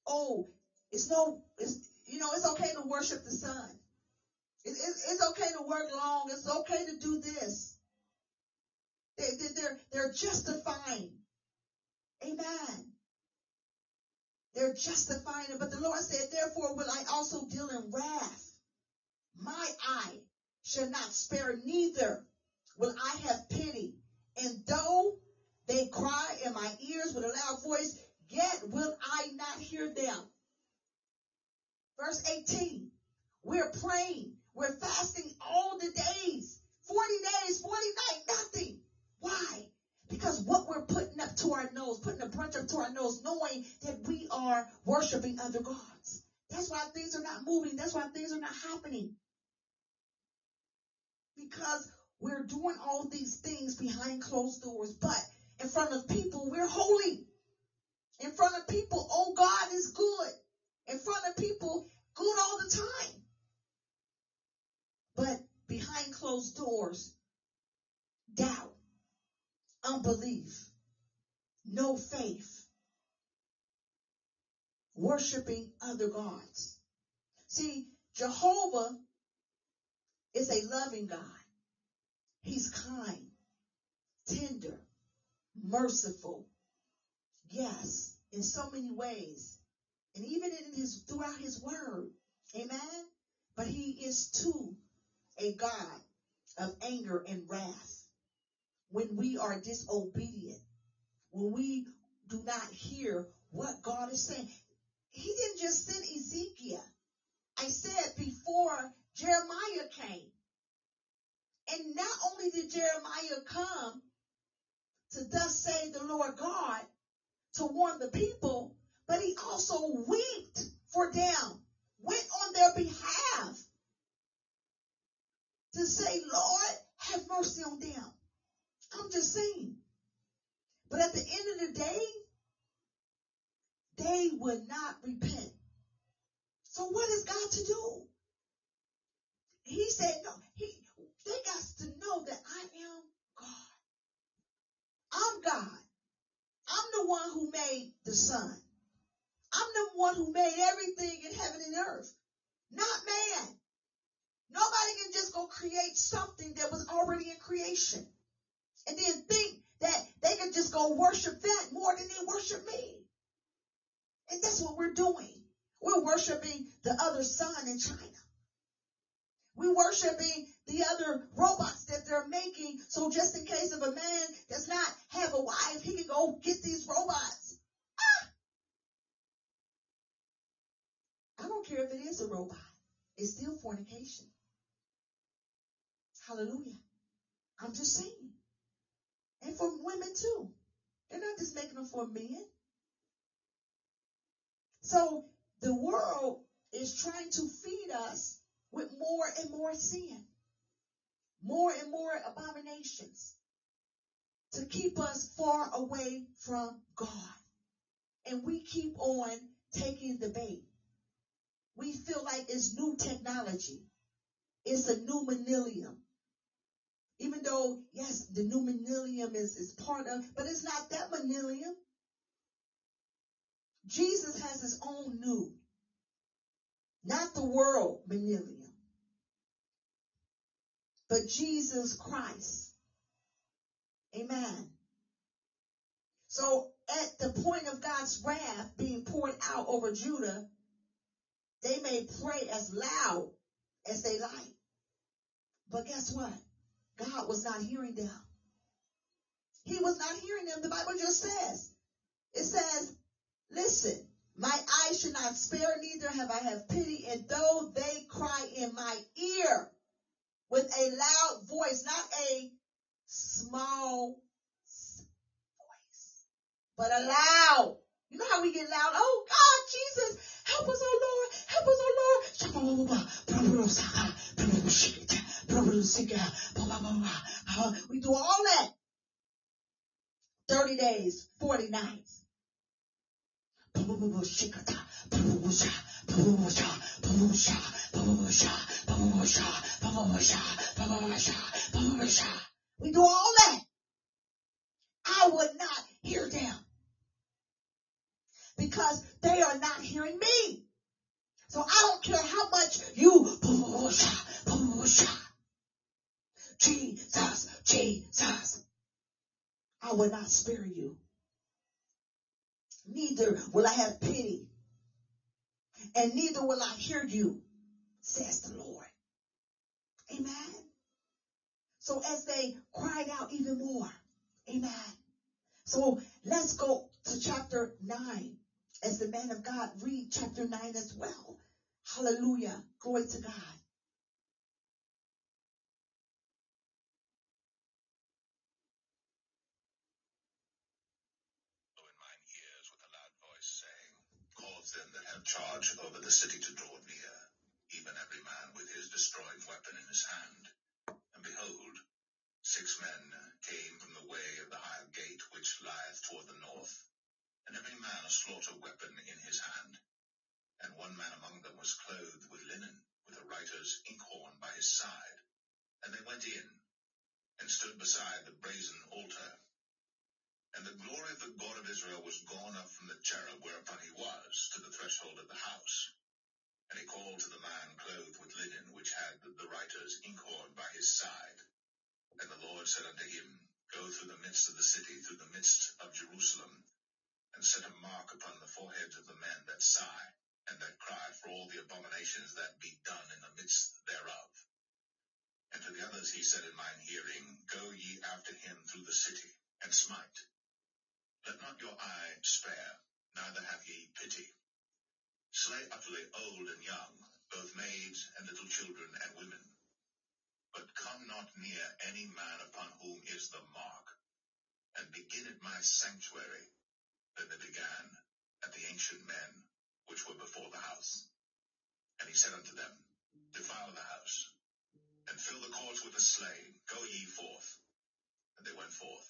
Speaker 2: oh, it's no, it's, you know, it's okay to worship the sun. It, it, it's okay to work long. It's okay to do this. They, they, they're, they're justifying. Amen. They're justifying it. But the Lord said, therefore will I also deal in wrath. Shall not spare, neither will I have pity. And though they cry in my ears with a loud voice, yet will I not hear them. Verse 18. We're praying. We're fasting all the days. 40 days, 40 nights, nothing. Why? Because what we're putting up to our nose, putting a branch up to our nose, knowing that we are worshiping other gods. That's why things are not moving. That's why things are not happening. Because we're doing all these things behind closed doors, but in front of people, we're holy. In front of people, oh, God is good. In front of people, good all the time. But behind closed doors, doubt, unbelief, no faith, worshiping other gods. See, Jehovah is a loving God. He's kind, tender, merciful. Yes, in so many ways. And even in his throughout his word. Amen. But he is too a God of anger and wrath. When we are disobedient, when we do not hear what God is saying. He didn't just send Ezekiel. I said before Jeremiah came. And not only did Jeremiah come to thus say the Lord God to warn the people, but he also wept for them, went on their behalf to say, Lord, have mercy on them. I'm just saying. But at the end of the day, they would not repent. So what is God to do? He said, no, he, they got to know that I am God. I'm God. I'm the one who made the sun. I'm the one who made everything in heaven and earth, not man. Nobody can just go create something that was already in creation and then think that they can just go worship that more than they worship me. And that's what we're doing. We're worshiping the other sun in China. We worshiping the other robots that they're making. So just in case if a man does not have a wife, he can go get these robots. Ah! I don't care if it is a robot. It's still fornication. Hallelujah. I'm just saying. And for women too. They're not just making them for men. So the world is trying to feed us with more and more sin, more and more abominations to keep us far away from God. And we keep on taking the bait. We feel like it's new technology. It's a new millennium. Even though, yes, the new millennium is, is part of, but it's not that millennium. Jesus has his own new, not the world millennium, but Jesus Christ. Amen. So at the point of God's wrath being poured out over Judah, they may pray as loud as they like. But guess what? God was not hearing them. He was not hearing them. The Bible just says, it says, listen, my eyes should not spare, neither have I have pity. And though they cry in my ear with a loud voice, not a small voice, but a loud. You know how we get loud? Oh God, Jesus, help us, oh Lord, help us, oh Lord. We do all that. 30 days, 40 nights. We do all that. I would not hear them because they are not hearing me. So I don't care how much you Jesus, Jesus. I will not spare you neither will I have pity, and neither will I hear you, says the Lord. Amen. So as they cried out even more, amen. So let's go to chapter 9 as the man of God read chapter 9 as well. Hallelujah. Glory to God.
Speaker 3: Charge over the city to draw near, even every man with his destroying weapon in his hand. And behold, six men came from the way of the high gate which lieth toward the north, and every man a slaughter weapon in his hand. And one man among them was clothed with linen, with a writer's inkhorn by his side. And they went in, and stood beside the brazen altar. And the glory of the God of Israel was gone up from the cherub whereupon he was to the threshold of the house. And he called to the man clothed with linen, which had the writer's inkhorn by his side. And the Lord said unto him, Go through the midst of the city, through the midst of Jerusalem, and set a mark upon the foreheads of the men that sigh, and that cry for all the abominations that be done in the midst thereof. And to the others he said in mine hearing, Go ye after him through the city, and smite let not your eye spare, neither have ye pity. Slay utterly old and young, both maids and little children and women. But come not near any man upon whom is the mark, and begin at my sanctuary. Then they began at the ancient men which were before the house. And he said unto them, Defile the house, and fill the courts with the slain. Go ye forth. And they went forth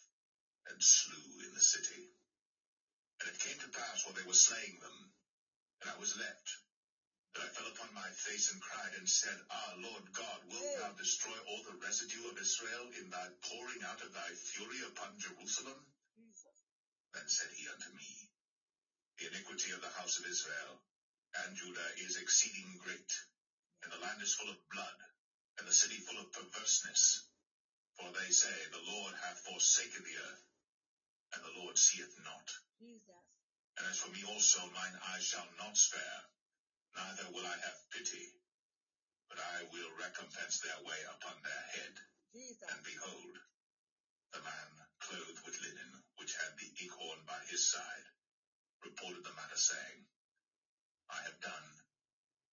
Speaker 3: and slew in the city. And it came to pass while they were slaying them, and I was left, that I fell upon my face and cried and said, Ah, Lord God, wilt thou destroy all the residue of Israel in thy pouring out of thy fury upon Jerusalem? Then said he unto me, The iniquity of the house of Israel and Judah is exceeding great, and the land is full of blood, and the city full of perverseness. For they say, The Lord hath forsaken the earth, and the Lord seeth not. Jesus. And as for me also, mine eyes shall not spare, neither will I have pity. but I will recompense their way upon their head.
Speaker 2: Jesus.
Speaker 3: And behold, the man clothed with linen, which had the inkhorn by his side, reported the matter, saying, I have done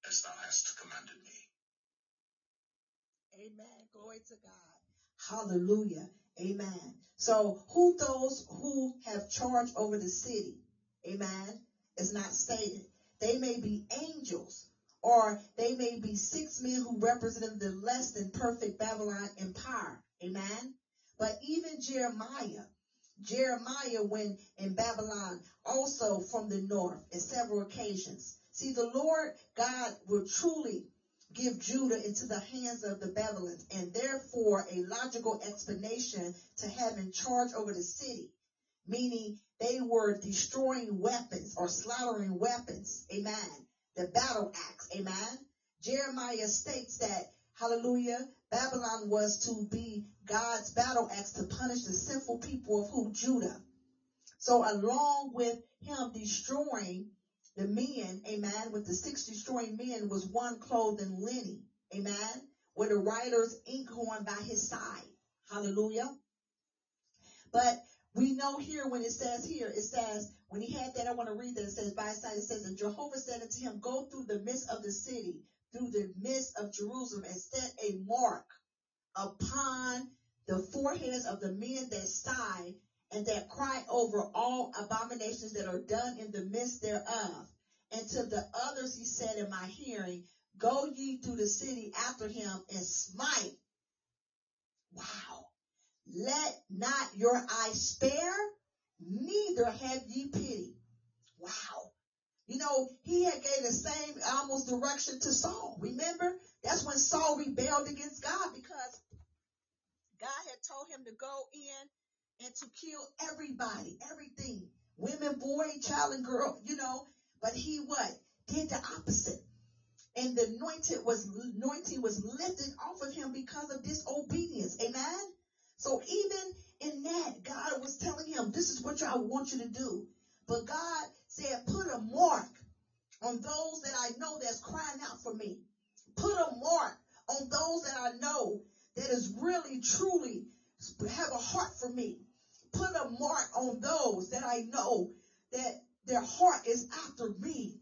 Speaker 3: as thou hast commanded me.
Speaker 2: Amen. Glory to God. Hallelujah. Amen. So who those who have charge over the city, amen, is not stated. They may be angels or they may be six men who represent the less than perfect Babylon empire. Amen. But even Jeremiah, Jeremiah went in Babylon also from the north in several occasions. See, the Lord God will truly give Judah into the hands of the Babylons and therefore a logical explanation to having charge over the city, meaning they were destroying weapons or slaughtering weapons. Amen. The battle axe. Amen. Jeremiah states that, hallelujah, Babylon was to be God's battle axe to punish the sinful people of who? Judah. So along with him destroying the men, amen, with the six destroying men was one clothed in linen, amen, with a writer's inkhorn by his side. Hallelujah. But we know here when it says here, it says, when he had that, I want to read that. It says, by his side, it says, and Jehovah said unto him, go through the midst of the city, through the midst of Jerusalem, and set a mark upon the foreheads of the men that sigh and that cry over all abominations that are done in the midst thereof. And to the others he said in my hearing, Go ye through the city after him and smite. Wow. Let not your eye spare, neither have ye pity. Wow. You know, he had gave the same almost direction to Saul. Remember? That's when Saul rebelled against God because God had told him to go in and to kill everybody, everything, women, boy, child, and girl, you know. But he what? Did the opposite. And the anointed was anointing was lifted off of him because of disobedience. Amen. So even in that, God was telling him, this is what I want you to do. But God said, put a mark on those that I know that's crying out for me. Put a mark on those that I know that is really, truly have a heart for me. Put a mark on those that I know that their heart is after me.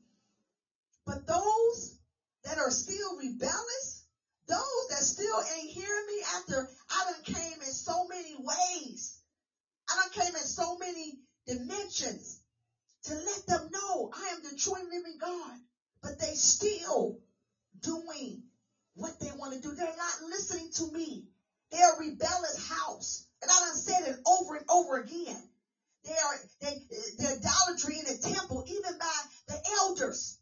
Speaker 2: But those that are still rebellious, those that still ain't hearing me after I done came in so many ways. I done came in so many dimensions to let them know I am the true living God. But they still doing what they want to do. They're not listening to me. They're a rebellious house. And I done said it over and over again. They are they the idolatry in the temple, even by the elders,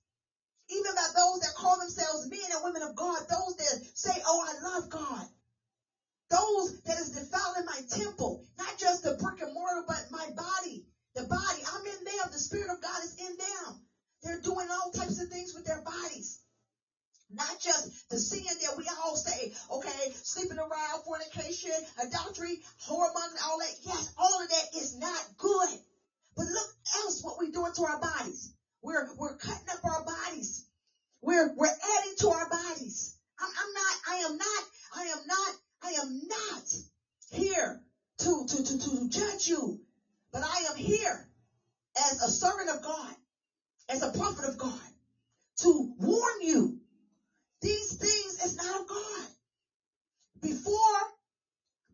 Speaker 2: even by those that call themselves men and women of God, those that say, "Oh, I love God." Those that is defiling my temple, not just the brick and mortar, but my body. The body, I'm in them. The Spirit of God is in them. They're doing all types of things with their bodies. Not just the sin that we all say, okay, sleeping around, fornication, adultery, hormone, all that. Yes, all of that is not good. But look else what we're doing to our bodies. We're, we're cutting up our bodies. We're, we're adding to our bodies. I'm, I'm not, I am not, I am not, I am not here to, to, to, to judge you, but I am here as a servant of God, as a prophet of God, to warn you Before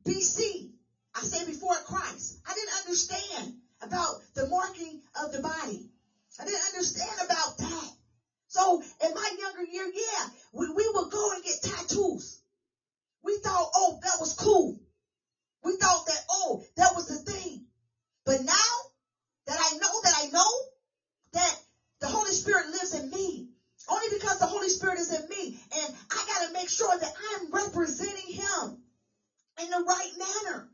Speaker 2: BC, I say before Christ, I didn't understand about the marking of the body. I didn't understand about that. So in my younger year, yeah, we, we would go and get tattoos. We thought, oh, that was cool. We thought that, oh, that was the thing. But now that I know that I know that the Holy Spirit lives in me, only because the Holy Spirit is in me. And I got to make sure that I'm representing Him in the right manner.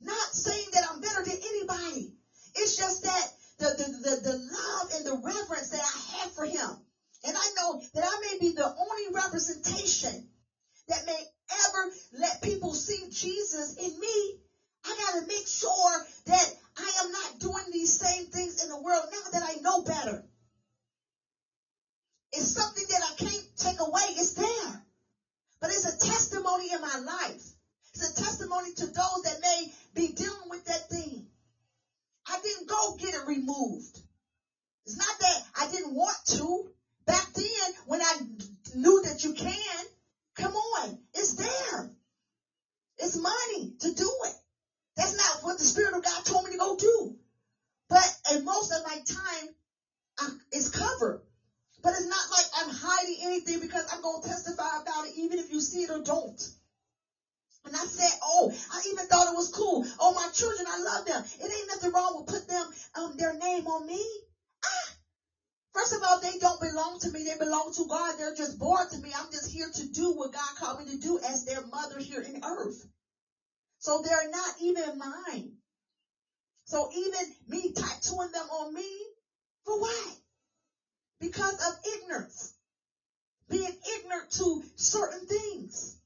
Speaker 2: Not saying that I'm better than anybody. It's just that the, the, the, the love and the reverence that I have for Him. And I know that I may be the only representation that may ever let people see Jesus in me. I got to make sure that I am not doing these same things in the world now that I know better. It's something that I can't take away. It's there. but it's a testimony in my life. It's a testimony to those that may be dealing with that thing. I didn't go get it removed. It's not that I didn't want to. Back then, when I knew that you can, come on, it's there. It's money to do it. That's not what the Spirit of God told me to go do. But and most of my time I, is covered. But it's not like I'm hiding anything because I'm going to testify about it even if you see it or don't. And I said, oh, I even thought it was cool. Oh, my children, I love them. It ain't nothing wrong with putting them, um, their name on me. Ah. First of all, they don't belong to me. They belong to God. They're just born to me. I'm just here to do what God called me to do as their mother here in earth. So they're not even mine. So even me tattooing them on me, for what? Because of ignorance. Being ignorant to certain things.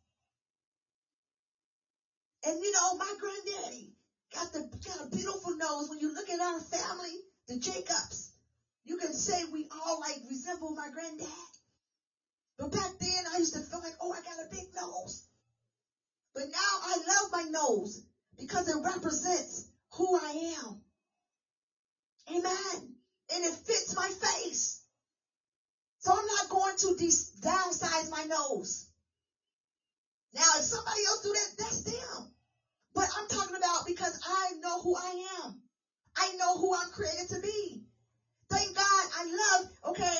Speaker 2: And you know, my granddaddy got the got a beautiful nose. When you look at our family, the Jacobs, you can say we all like resemble my granddad. But back then I used to feel like, oh, I got a big nose. But now I love my nose because it represents who I am. Amen. And it fits my face. So I'm not going to de- downsize my nose. Now, if somebody else do that, that's them. But I'm talking about because I know who I am. I know who I'm created to be. Thank God I love, okay?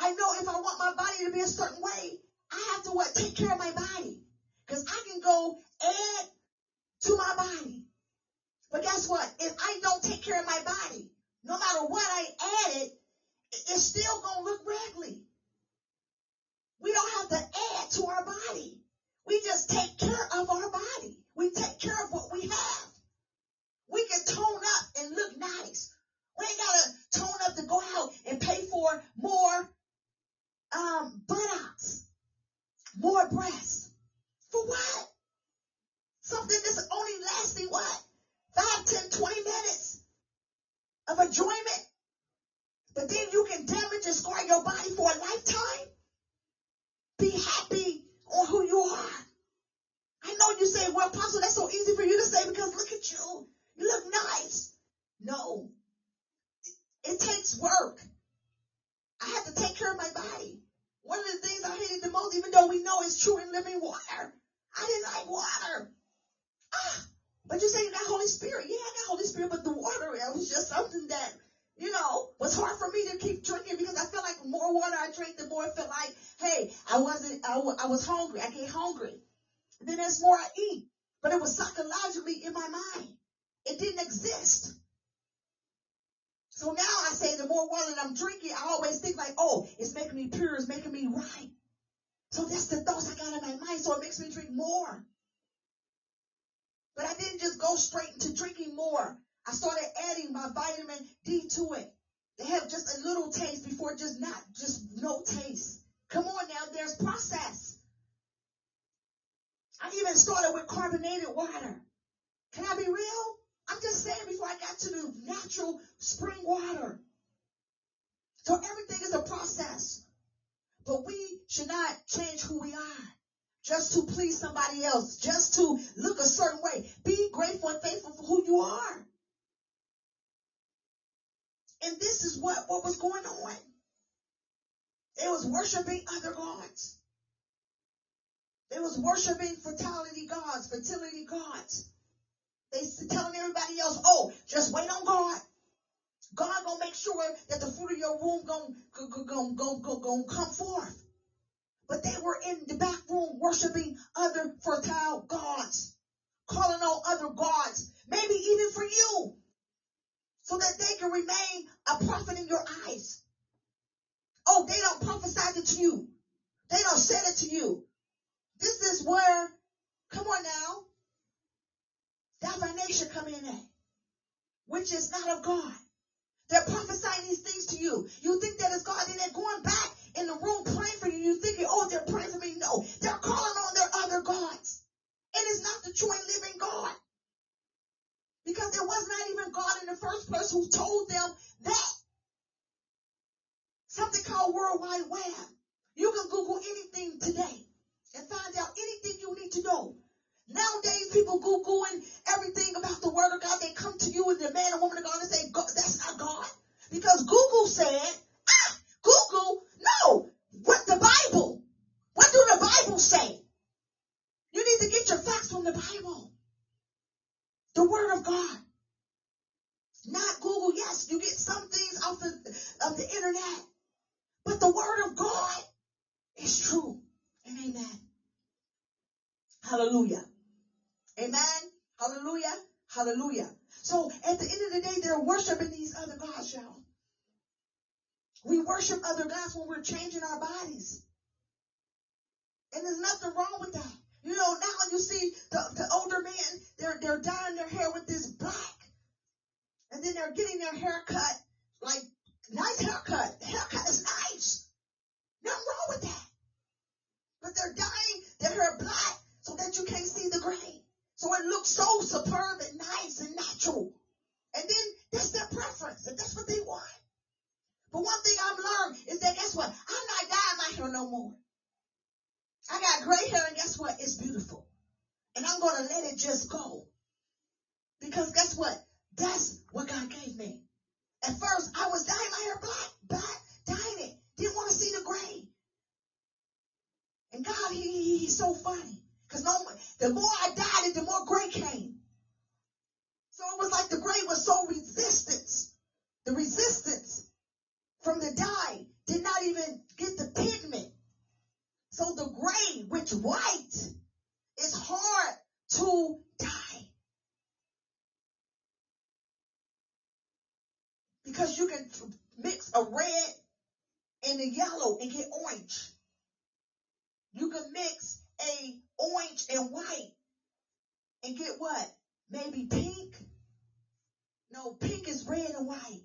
Speaker 2: I know if I want my body to be a certain way, I have to what? Take care of my body. Because I can go add to my body. But guess what? If I don't take care of my body, no matter what I added, it's still going to look raggedy. We don't have to add to our body. We just take care of our body. We take care of what we have. We can tone up and look nice. We ain't gotta tone up to go out and pay for more um, buttocks, more breasts. For what? Something that's only lasting what? Five, ten, twenty minutes of enjoyment. But then you can damage and scar your body for a lifetime. Be happy on who you are. I know you say, well, Apostle, that's so easy for you to say because look at you. You look nice. No. It, it takes work. I have to take care of my body. One of the things I hated the most, even though we know it's true in living water, I didn't like water. Ah, but you say got Holy Spirit. Yeah, I got Holy Spirit, but the water, it was just something that, you know, was hard for me to keep drinking because I felt like more water I drink, the more it felt like, hey, I wasn't, I, w- I was hungry. I get hungry. And Then there's more I eat. But it was psychologically in my mind. It didn't exist. So now I say the more water that I'm drinking, I always think like, oh, it's making me pure, it's making me right. So that's the thoughts I got in my mind. So it makes me drink more. But I didn't just go straight into drinking more. I started adding my vitamin D to it. They have just a little taste before just not, just no taste. Come on now, there's process. I even started with carbonated water. Can I be real? I'm just saying before I got to the natural spring water. So everything is a process. But we should not change who we are just to please somebody else, just to look a certain way. Be grateful and thankful for who you are. And this is what, what was going on. They was worshiping other gods. They was worshiping fertility gods, fertility gods. They telling everybody else, oh, just wait on God. God gonna make sure that the fruit of your womb gonna, gonna, gonna, gonna, gonna come forth. But they were in the back room worshiping other fertile gods, calling on other gods, maybe even for you, so that they can remain a prophet in your eyes. Oh, they don't prophesy it to you. They don't say it to you. This is where, come on now, divination come in at, which is not of God. They're prophesying these things to you. You think that is God, and they're going back in the room praying for you. You thinking, oh, they're praying for me. No, they're calling on their other gods. It's not the true and living God. Because there was not even God in the first place who told them that. Something called World Wide Web. You can Google anything today and find out anything you need to know. Nowadays, people Googling everything about the Word of God. They come to you and the man and woman of God and say, God, that's not God. Because Google said, ah, Google, no, what the Bible. What do the Bible say? You need to get your facts from the Bible. The word of God. Not Google. Yes, you get some things off of, of the internet. But the word of God is true. And amen. Hallelujah. Amen. Hallelujah. Hallelujah. So at the end of the day, they're worshiping these other gods, y'all. We worship other gods when we're changing our bodies. And there's nothing wrong with that. You know, now you see the, the older men, they're, they're dyeing their hair with this black. And then they're getting their hair cut, like, nice haircut. The haircut is nice. Nothing wrong with that. But they're dyeing their hair black so that you can't see the gray. So it looks so superb and nice and natural. And then that's their preference, and that's what they want. But one thing I've learned is that guess what? I'm not dyeing my hair no more. I got gray hair, and guess what? It's beautiful. And I'm going to let it just go. Because guess what? That's what God gave me. At first, I was dyeing my hair black, black, dyeing it. Didn't want to see the gray. And God, he, he he's so funny. Because no, the more I dyed it, the more gray came. So it was like the gray was so resistance. The resistance from the dye did not even get the pigment. So the gray, which white, is hard to dye. Because you can mix a red and a yellow and get orange. You can mix a orange and white and get what? Maybe pink? No, pink is red and white.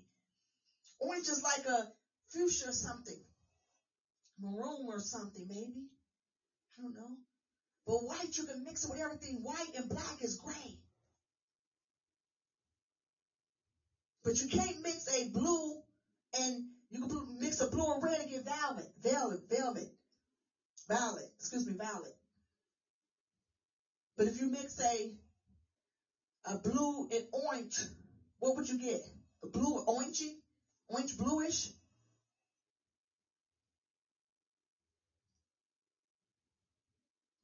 Speaker 2: Orange is like a fuchsia or something. Maroon or something, maybe. I don't know. But white, you can mix it with everything. White and black is gray. But you can't mix a blue and you can mix a blue and red and get violet. Violet, velvet. Violet. Excuse me, violet. But if you mix a a blue and orange, what would you get? A blue orangey? Orange bluish?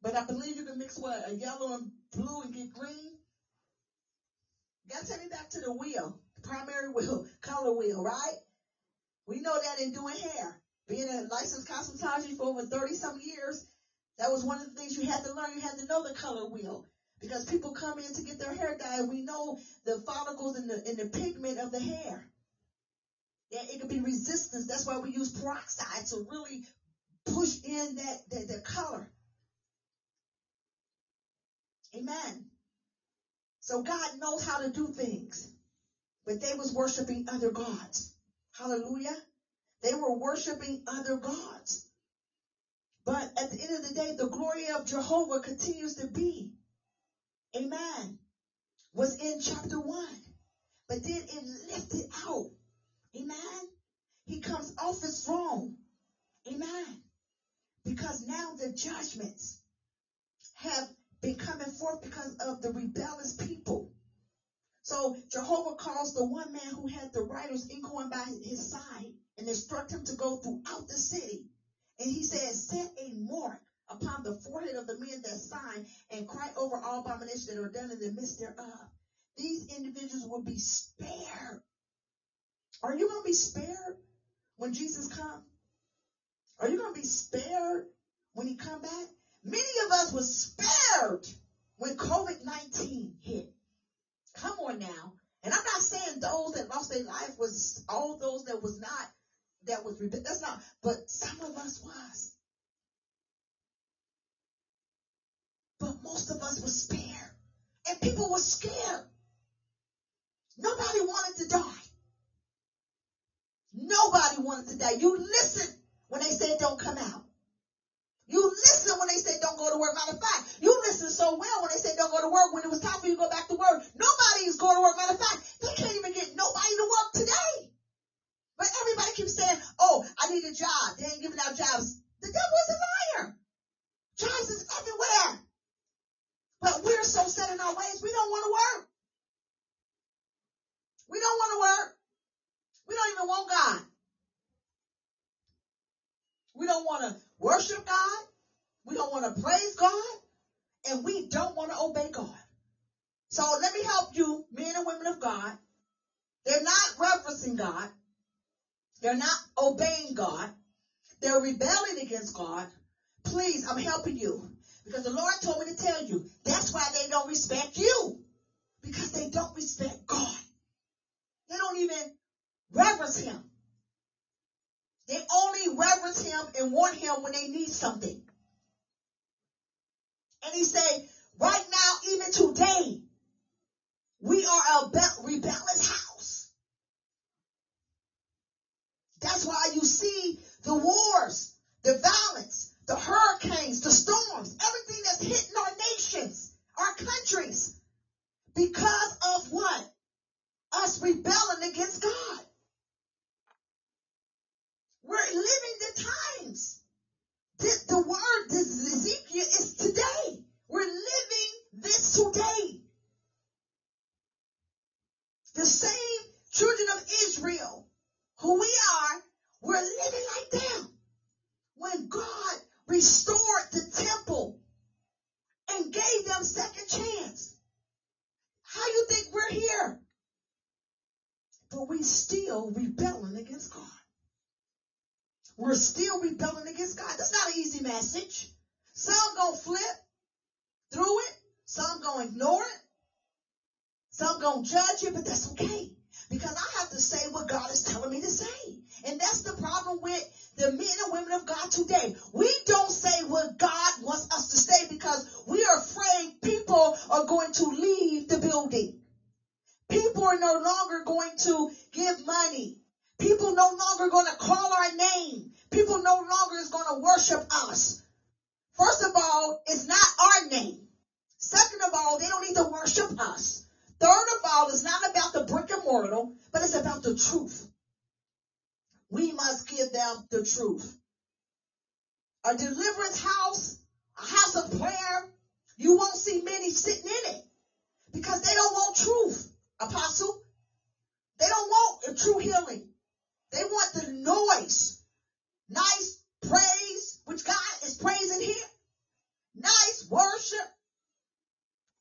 Speaker 2: But I believe you can mix what? A yellow and blue and get green? Gotta take me back to the wheel, the primary wheel, color wheel, right? We know that in doing hair. Being a licensed cosmetologist for over 30 some years, that was one of the things you had to learn. You had to know the color wheel. Because people come in to get their hair dyed. We know the follicles and the, and the pigment of the hair. Yeah, it could be resistance. That's why we use peroxide to really push in that, that, that color. Amen. So God knows how to do things. But they was worshiping other gods. Hallelujah. They were worshiping other gods. But at the end of the day, the glory of Jehovah continues to be. Amen. Was in chapter one. But then it lifted out. Amen. He comes off his throne. Amen. Because now the judgments have been coming forth because of the rebellious people. So Jehovah calls the one man who had the writer's ink on by his side and instruct him to go throughout the city. And he says, set a mark upon the forehead of the men that sign and cry over all abominations that are done in the midst thereof. These individuals will be spared. Are you going to be spared when Jesus comes? Are you going to be spared when he come back? Many of us was spared when COVID-19 hit. Come on now. And I'm not saying those that lost their life was all those that was not, that was, that's not, but some of us was. But most of us were spared. And people were scared. Nobody wanted to die. Nobody wanted to die. You listen when they said don't come out. You listen when they said don't go to work. Matter of fact, you listened so well when they said don't go to work. When it was time for you to go back to work, nobody is going to work. Matter of fact, they can't even get nobody to work today. But everybody keeps saying, oh, I need a job. They ain't giving out jobs. The devil is a liar. Jobs is everywhere. But we're so set in our ways, we don't want to work. We don't want to work. We don't even want God worship God. We don't want to praise God. And we don't want to obey God. So let me help you, men and women of God. They're not referencing God. They're not obeying God. They're rebelling against God. Please, I'm helping you. Because the Lord told me to tell you, that's why they don't respect you. Because they don't respect God. They don't even reverence Him. They only reverence Him and want Him when they need something. And He said, right now, even today, we are a rebellious house. That's why you see the wars, the violence, the hurricanes, the storms, everything that's hitting our nations, our countries. Because of what? Us rebelling against God. We're living the times. The, the word, this Ezekiel is today. We're living this today. The same children of Israel who we are, we're living like them. When God restored the temple and gave them second chance. How you think we're here? But we still rebelling against God. We're still rebelling against God. That's not an easy message. Some gonna flip through it. Some gonna ignore it. Some gonna judge it, but that's okay. Because I have to say what God is telling me to say. And that's the problem with the men and women of God today. We don't say what God wants us to say because we are afraid people are going to leave the building. People are no longer going to give money. People no longer going to call our name. People no longer is going to worship us. First of all, it's not our name. Second of all, they don't need to worship us. Third of all, it's not about the brick and mortar, but it's about the truth. We must give them the truth. A deliverance house, a house of prayer, you won't see many sitting in it because they don't want truth, apostle. They don't want a true healing. They want the noise. Nice praise, which God is praising here. Nice worship.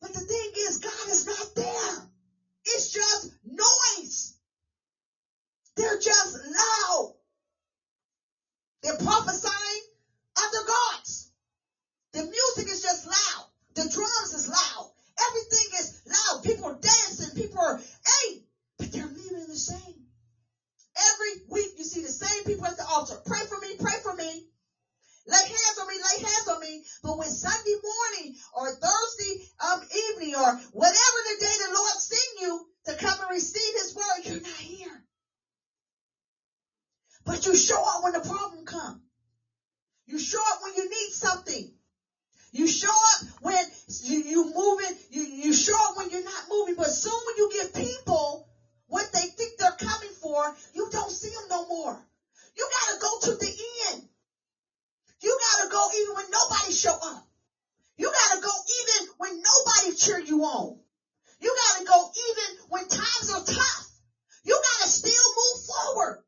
Speaker 2: But the thing is, God is not there. It's just noise. They're just loud. They're prophesying other gods. The music is just loud. The drums is loud. Everything is loud. People are dancing. People are, hey, but they're leaving the same. Every week you see the same people at the altar. Pray for me, pray for me. Lay hands on me, lay hands on me. But when Sunday morning or Thursday um, evening or whatever the day the Lord send you to come and receive his word, you're not here. But you show up when the problem comes. You show up when you need something. You show up when you, you moving, you, you show up when you're not moving, but soon when you give people what they think they're coming for, you don't see them no more. You gotta go to the end. You gotta go even when nobody show up. You gotta go even when nobody cheer you on. You gotta go even when times are tough. You gotta still move forward.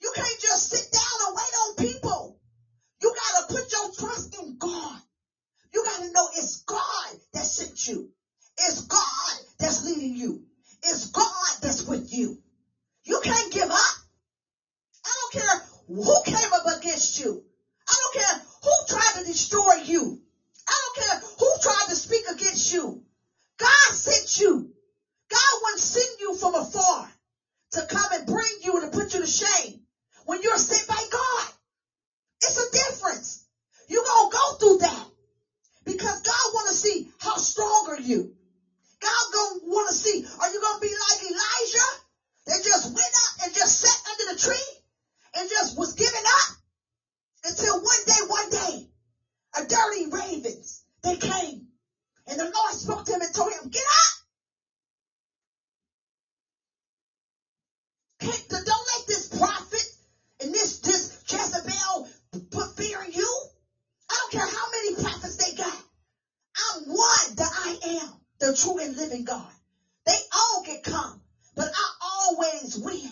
Speaker 2: You can't just sit down and wait on people. You gotta put your trust in God. You gotta know it's God that sent you. It's God that's leading you. It's God that's with you. You can't give up. I don't care who came up against you. I don't care who tried to destroy you. I don't care who tried to speak against you. God sent you. God wouldn't send you from afar to come and bring you and to put you to shame when you're sent by God. It's a difference. You're going to go through that because God want to see how strong are you. God to want to see, are you to be like Elijah that just went up and just sat under the tree and just was giving up until one day, one day, a dirty ravens, they came and the Lord spoke to him and told him, get up. Don't let this prophet and this, this Jezebel put fear in you. I don't care how many prophets they got. I'm one that I am, the true and living God. They all can come, but I always win.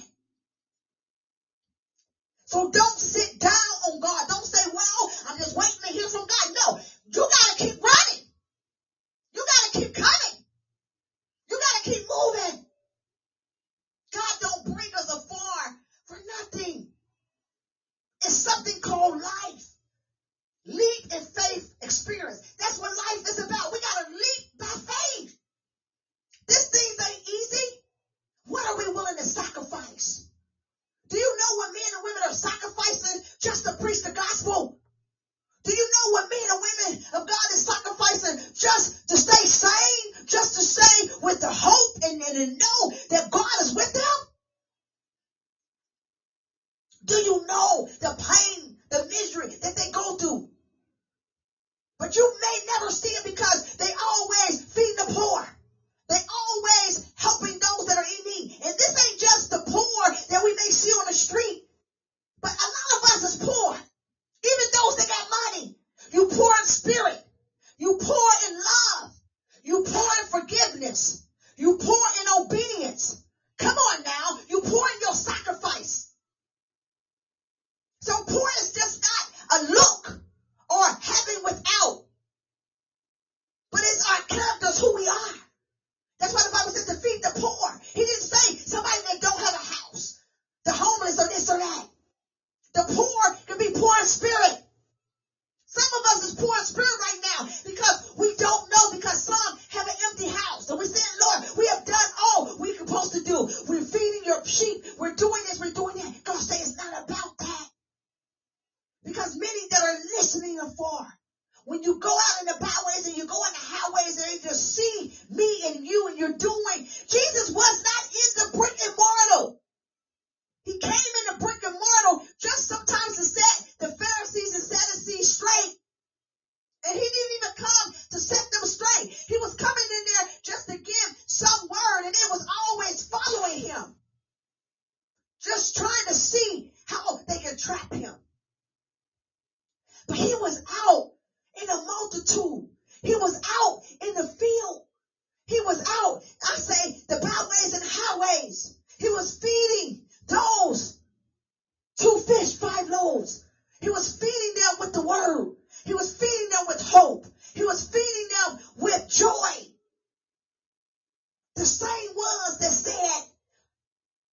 Speaker 2: So don't sit down on God. Don't say, well, I'm just waiting to hear from God. No, you gotta keep running. You gotta keep coming. You gotta keep moving. God don't bring us afar for nothing. It's something called life. Leap in faith experience. That's what life is about. We gotta leap by faith. This thing ain't easy. What are we willing to sacrifice? Do you know what men and women are sacrificing just to preach the gospel? Do you know what men and women of God is sacrificing just to stay sane, just to stay with the hope and, and to know that God is with them? Do you know the pain, the misery that they go through? But you may never see it because they always feed the poor. They always helping those that are in need. And this ain't just the poor that we may see on the street. But a lot of us is poor. Even those that got money. You poor in spirit. You poor in love. You poor in forgiveness. You poor in obedience. Come on now. You poor in your sacrifice. So poor is just not a look or heaven without. But it's our characters, who we are. That's why the Bible says to feed the poor. He didn't say somebody that don't have a house, the homeless or this or that. The poor can be poor in spirit. Some of us is poor in spirit right now because we don't know because some have an empty house. And we say, Lord, we have done all we're supposed to do. We're feeding your sheep. We're doing this. We're doing that. God say it's not about that. Because many that are listening are far. When you go out in the byways and you go in the highways and they just see me and you and you're doing, Jesus was not in the brick and mortar. He came in the brick and mortar just sometimes to set the Pharisees and Sadducees straight. And he didn't even come to set them straight. He was coming in there just to give some word and it was always following him. Just trying to see how they could trap him. But he was out in a multitude. He was out in the field. He was out, I say, the byways and highways. He was feeding those two fish, five loaves. He was feeding them with the word. He was feeding them with hope. He was feeding them with joy. The same ones that said,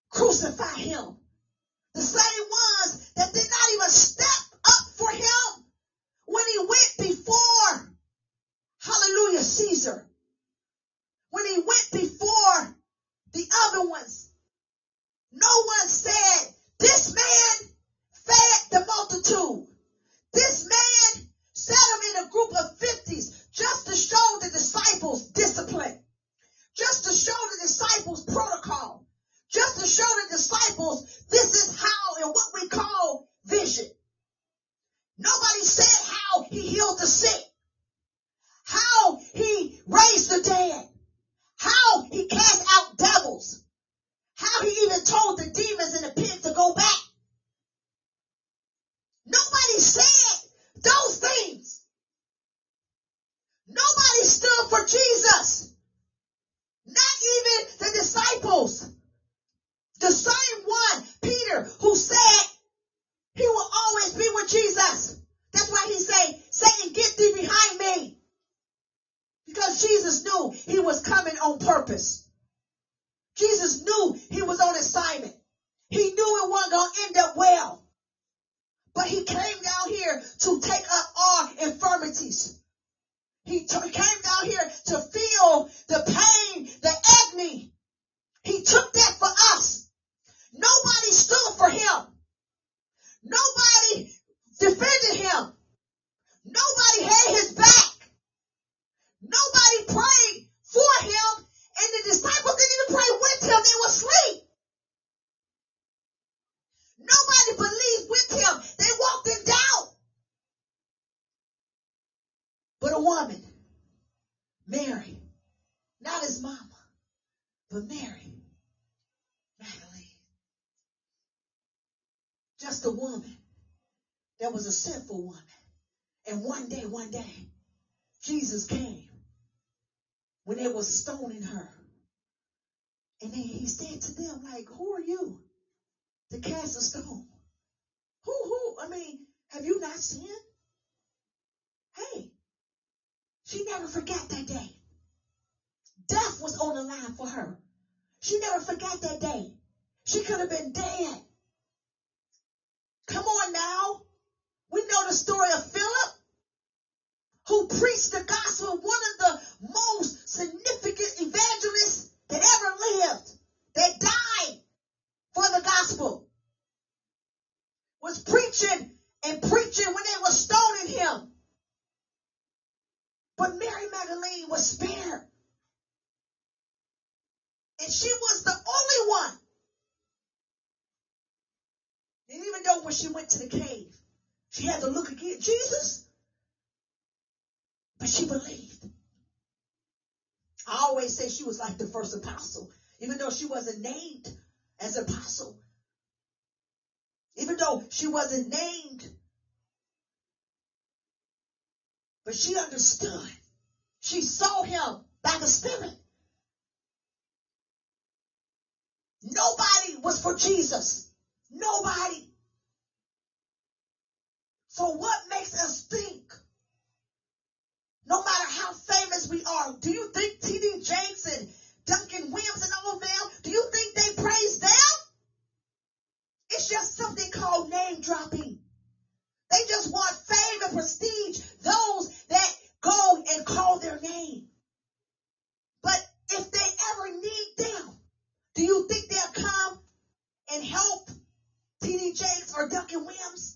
Speaker 2: crucify him. The same ones that did not though she wasn't named, but she understood. She saw him by the Spirit. Nobody was for Jesus. Nobody. So what makes us think, no matter how famous we are, do you think T.D. Jakes and Duncan Williams and all of them, do you think they praise them? It's just something called name dropping. They just want fame and prestige, those that go and call their name. But if they ever need them, do you think they'll come and help T.D. Jakes or Duncan Williams?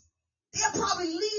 Speaker 2: They'll probably leave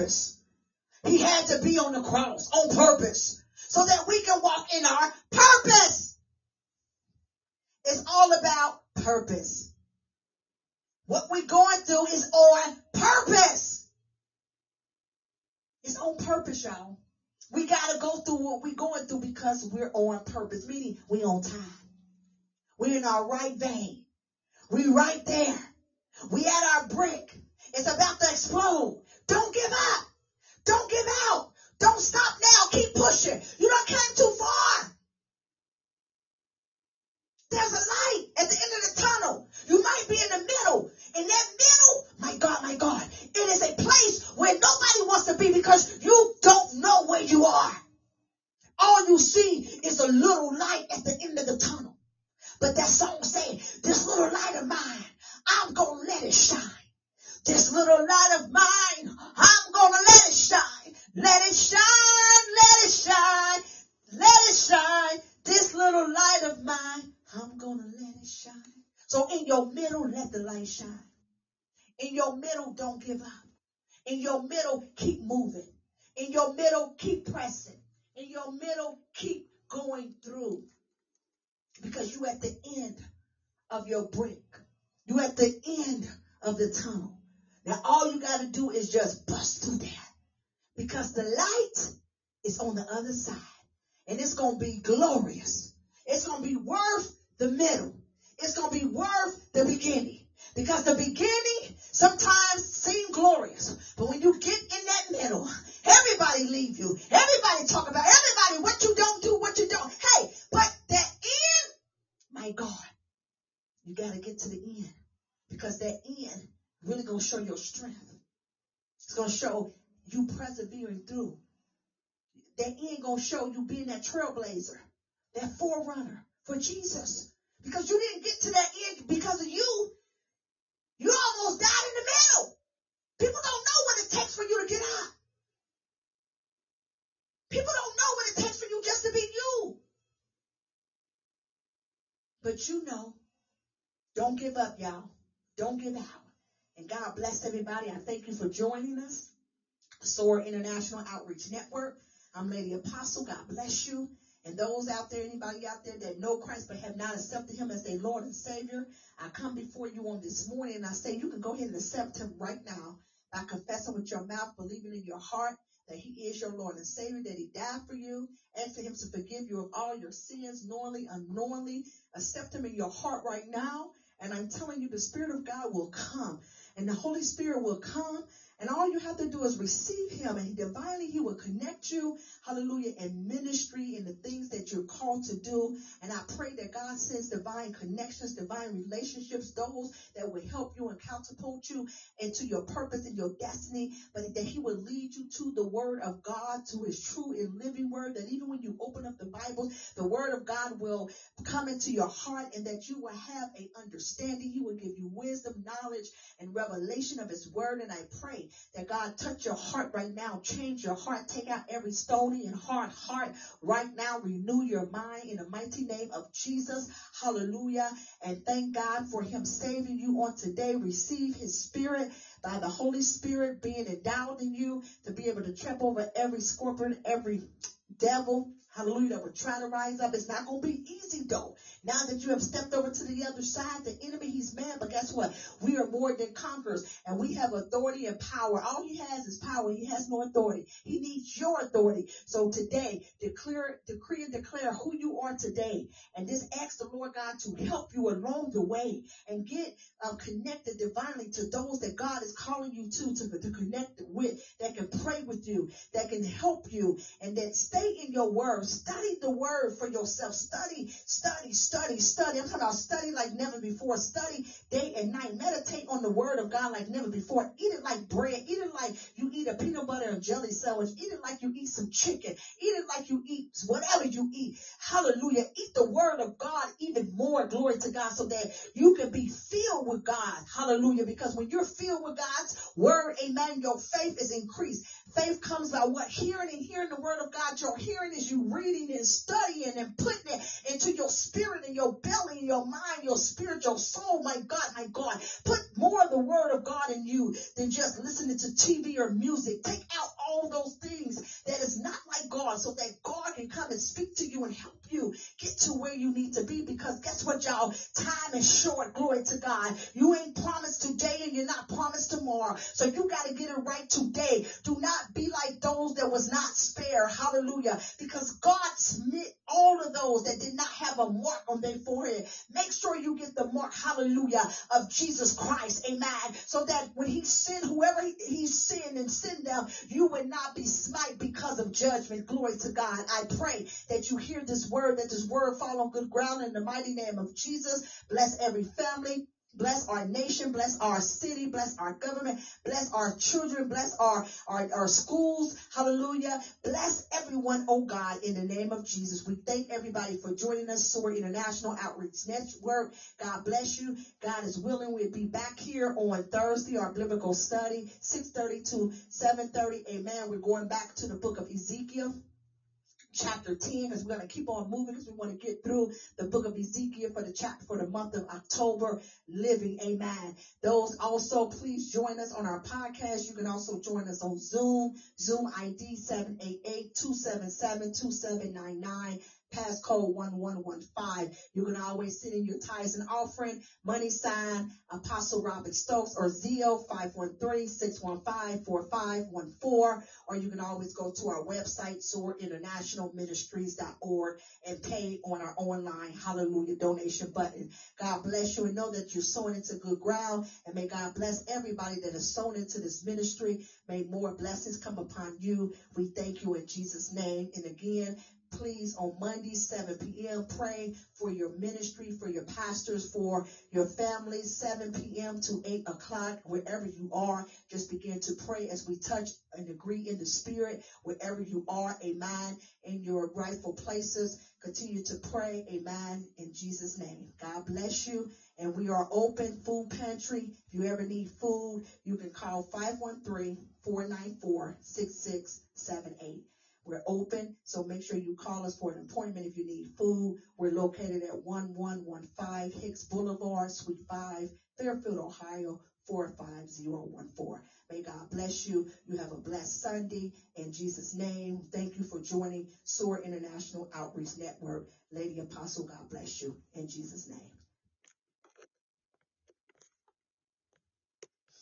Speaker 2: purpose. He had to be on the cross on purpose so that we can walk in our purpose. It's all about purpose. What we're going through is on purpose. It's on purpose, y'all. We gotta go through what we're going through because we're on purpose, meaning we on time. We're in our right vein. We right there. We at our brick. It's about to explode. Don't give up. Don't give out. Don't stop now. Keep pushing. You don't came too far. There's a light at the end of the tunnel. You might be in the middle. In that middle, my God, my God, it is a place where nobody wants to be because you don't know where you are. All you see is a little light at the end of the tunnel. But that song say, this little light of mine, I'm going to let it shine. This little light of mine, I'm to let it shine. Let it shine, let it shine, let it shine. This little light of mine, I'm to let it shine. So in your middle, let the light shine. In your middle, don't give up. In your middle, keep moving. In your middle, keep pressing. In your middle, keep going through. Because you at the end of your break. You at the end of the tunnel. Now all you got to do is just bust through that. Because the light is on the other side. And it's going to be glorious. It's going to be worth the middle. It's going to be worth the beginning. Because the beginning sometimes seem glorious. But when you get in that middle, everybody leave you. Everybody talk about everybody what you don't do, what you don't. Hey, but that end, my God, you got to get to the end. Because that end really going to show your strength. It's going to show you persevering through. That end going to show you being that trailblazer, that forerunner for Jesus. Because you didn't get to that end because of you. You almost died in the middle. People don't know what it takes for you to get up. People don't know what it takes for you just to be you. But you know, don't give up, y'all. Don't give out. And God bless everybody. I thank you for joining us. SOAR International Outreach Network. I'm Lady Apostle. God bless you. And those out there, anybody out there that know Christ but have not accepted him as their Lord and Savior, I come before you on this morning and I say you can go ahead and accept him right now by confessing with your mouth, believing in your heart that he is your Lord and Savior, that he died for you, and for him to forgive you of all your sins, knowingly, unknowingly. Accept him in your heart right now. And I'm telling you, the Spirit of God will come and the Holy Spirit will come and all you have to do is receive him and divinely he will connect you, hallelujah, in ministry and the things that you're called to do. And I pray that God sends divine connections, divine relationships, those that will help you and catapult you into your purpose and your destiny, but that he will lead you to the word of God, to his true and living word, that even when you open up the Bible, the word of God will come into your heart and that you will have a understanding. He will give you wisdom, knowledge, and revelation of his word. And I pray that God touch your heart right now, change your heart, take out every stony and hard heart right now, renew your mind in the mighty name of Jesus. Hallelujah. And thank God for him saving you on today. Receive his spirit by the Holy Spirit being endowed in you to be able to trip over every scorpion, every devil, hallelujah, that will try to rise up. It's not going to be easy though. Now that you have stepped over to the other side, the enemy, he's mad, but guess what? We are more than conquerors and we have authority and power. All he has is power. He has no authority. He needs your authority. So today, declare, decree and declare who you are today and just ask the Lord God to help you along the way and get uh, connected divinely to those that God is calling you to, to, to connect with that can pray with you, that can help you, and that stay in your word. Study the word for yourself. Study, study, study, study. I'm talking about study like never before. Study day and night. Meditate on the word of God like never before. Eat it like bread. Eat it like you eat a peanut butter and jelly sandwich. Eat it like you eat some chicken. Eat it like you eat whatever you eat. Hallelujah. Eat the word of God even more. Glory to God so that you can be filled with God. Hallelujah. Because when you're filled with God's word, amen, your faith is increased. Faith comes by what? Hearing and hearing the word of God. Your hearing is you reading and studying and putting it into your spirit and your belly and your mind, your spirit, your soul. My God, my God. Put more of the word of God in you than just listening to TV or music. Take out all those things that is not like God so that God can come and speak to you and help you get to where you need to be because guess what y'all? Time is short. Glory to god. You ain't promised today and you're not promised tomorrow. So you got to get it right today. Do not be like those that was not spared. Hallelujah. Because god smit all of those that did not have a mark on their forehead. Make sure you get the mark hallelujah of jesus christ. Amen. So that when he sent whoever he, he sent and send them you would not be smite because of judgment. Glory to god. I pray that you hear this word, that this word fall on good ground in the mighty name of Jesus. Bless every family. Bless our nation, bless our city, bless our government, bless our children, bless our, our, our schools. Hallelujah. Bless everyone, oh God, in the name of Jesus. We thank everybody for joining us, SOAR International Outreach Network. God bless you. God is willing. We'll be back here on Thursday, our biblical study, 6.30 to 7.30. Amen. We're going back to the book of Ezekiel chapter 10 because we're going to keep on moving because we want to get through the book of Ezekiel for the chapter for the month of October. Living amen. Those also please join us on our podcast. You can also join us on Zoom Zoom ID 788-277-2799 passcode 1115. You can always send in your tithes and offering, money sign, Apostle Robert Stokes or Zio 513-615-4514. Or you can always go to our website, SOARinternationalministries.org and pay on our online hallelujah donation button. God bless you and know that you're sowing into good ground and may God bless everybody that is sown into this ministry. May more blessings come upon you. We thank you in Jesus' name. And again, please on Monday, 7 p.m. Pray for your ministry, for your pastors, for your family, 7 p.m. to 8 o'clock, wherever you are. Just begin to pray as we touch and agree in the spirit, wherever you are. Amen. In your rightful places. Continue to pray. Amen. In Jesus' name. God bless you. And we are open food pantry. If you ever need food, you can call 513 494 6678. We're open, so make sure you call us for an appointment if you need food. We're located at 1115 Hicks Boulevard, Suite 5, Fairfield, Ohio, 45014. May God bless you. You have a blessed Sunday. In Jesus' name, thank you for joining SOAR International Outreach Network. Lady Apostle, God bless you. In Jesus' name.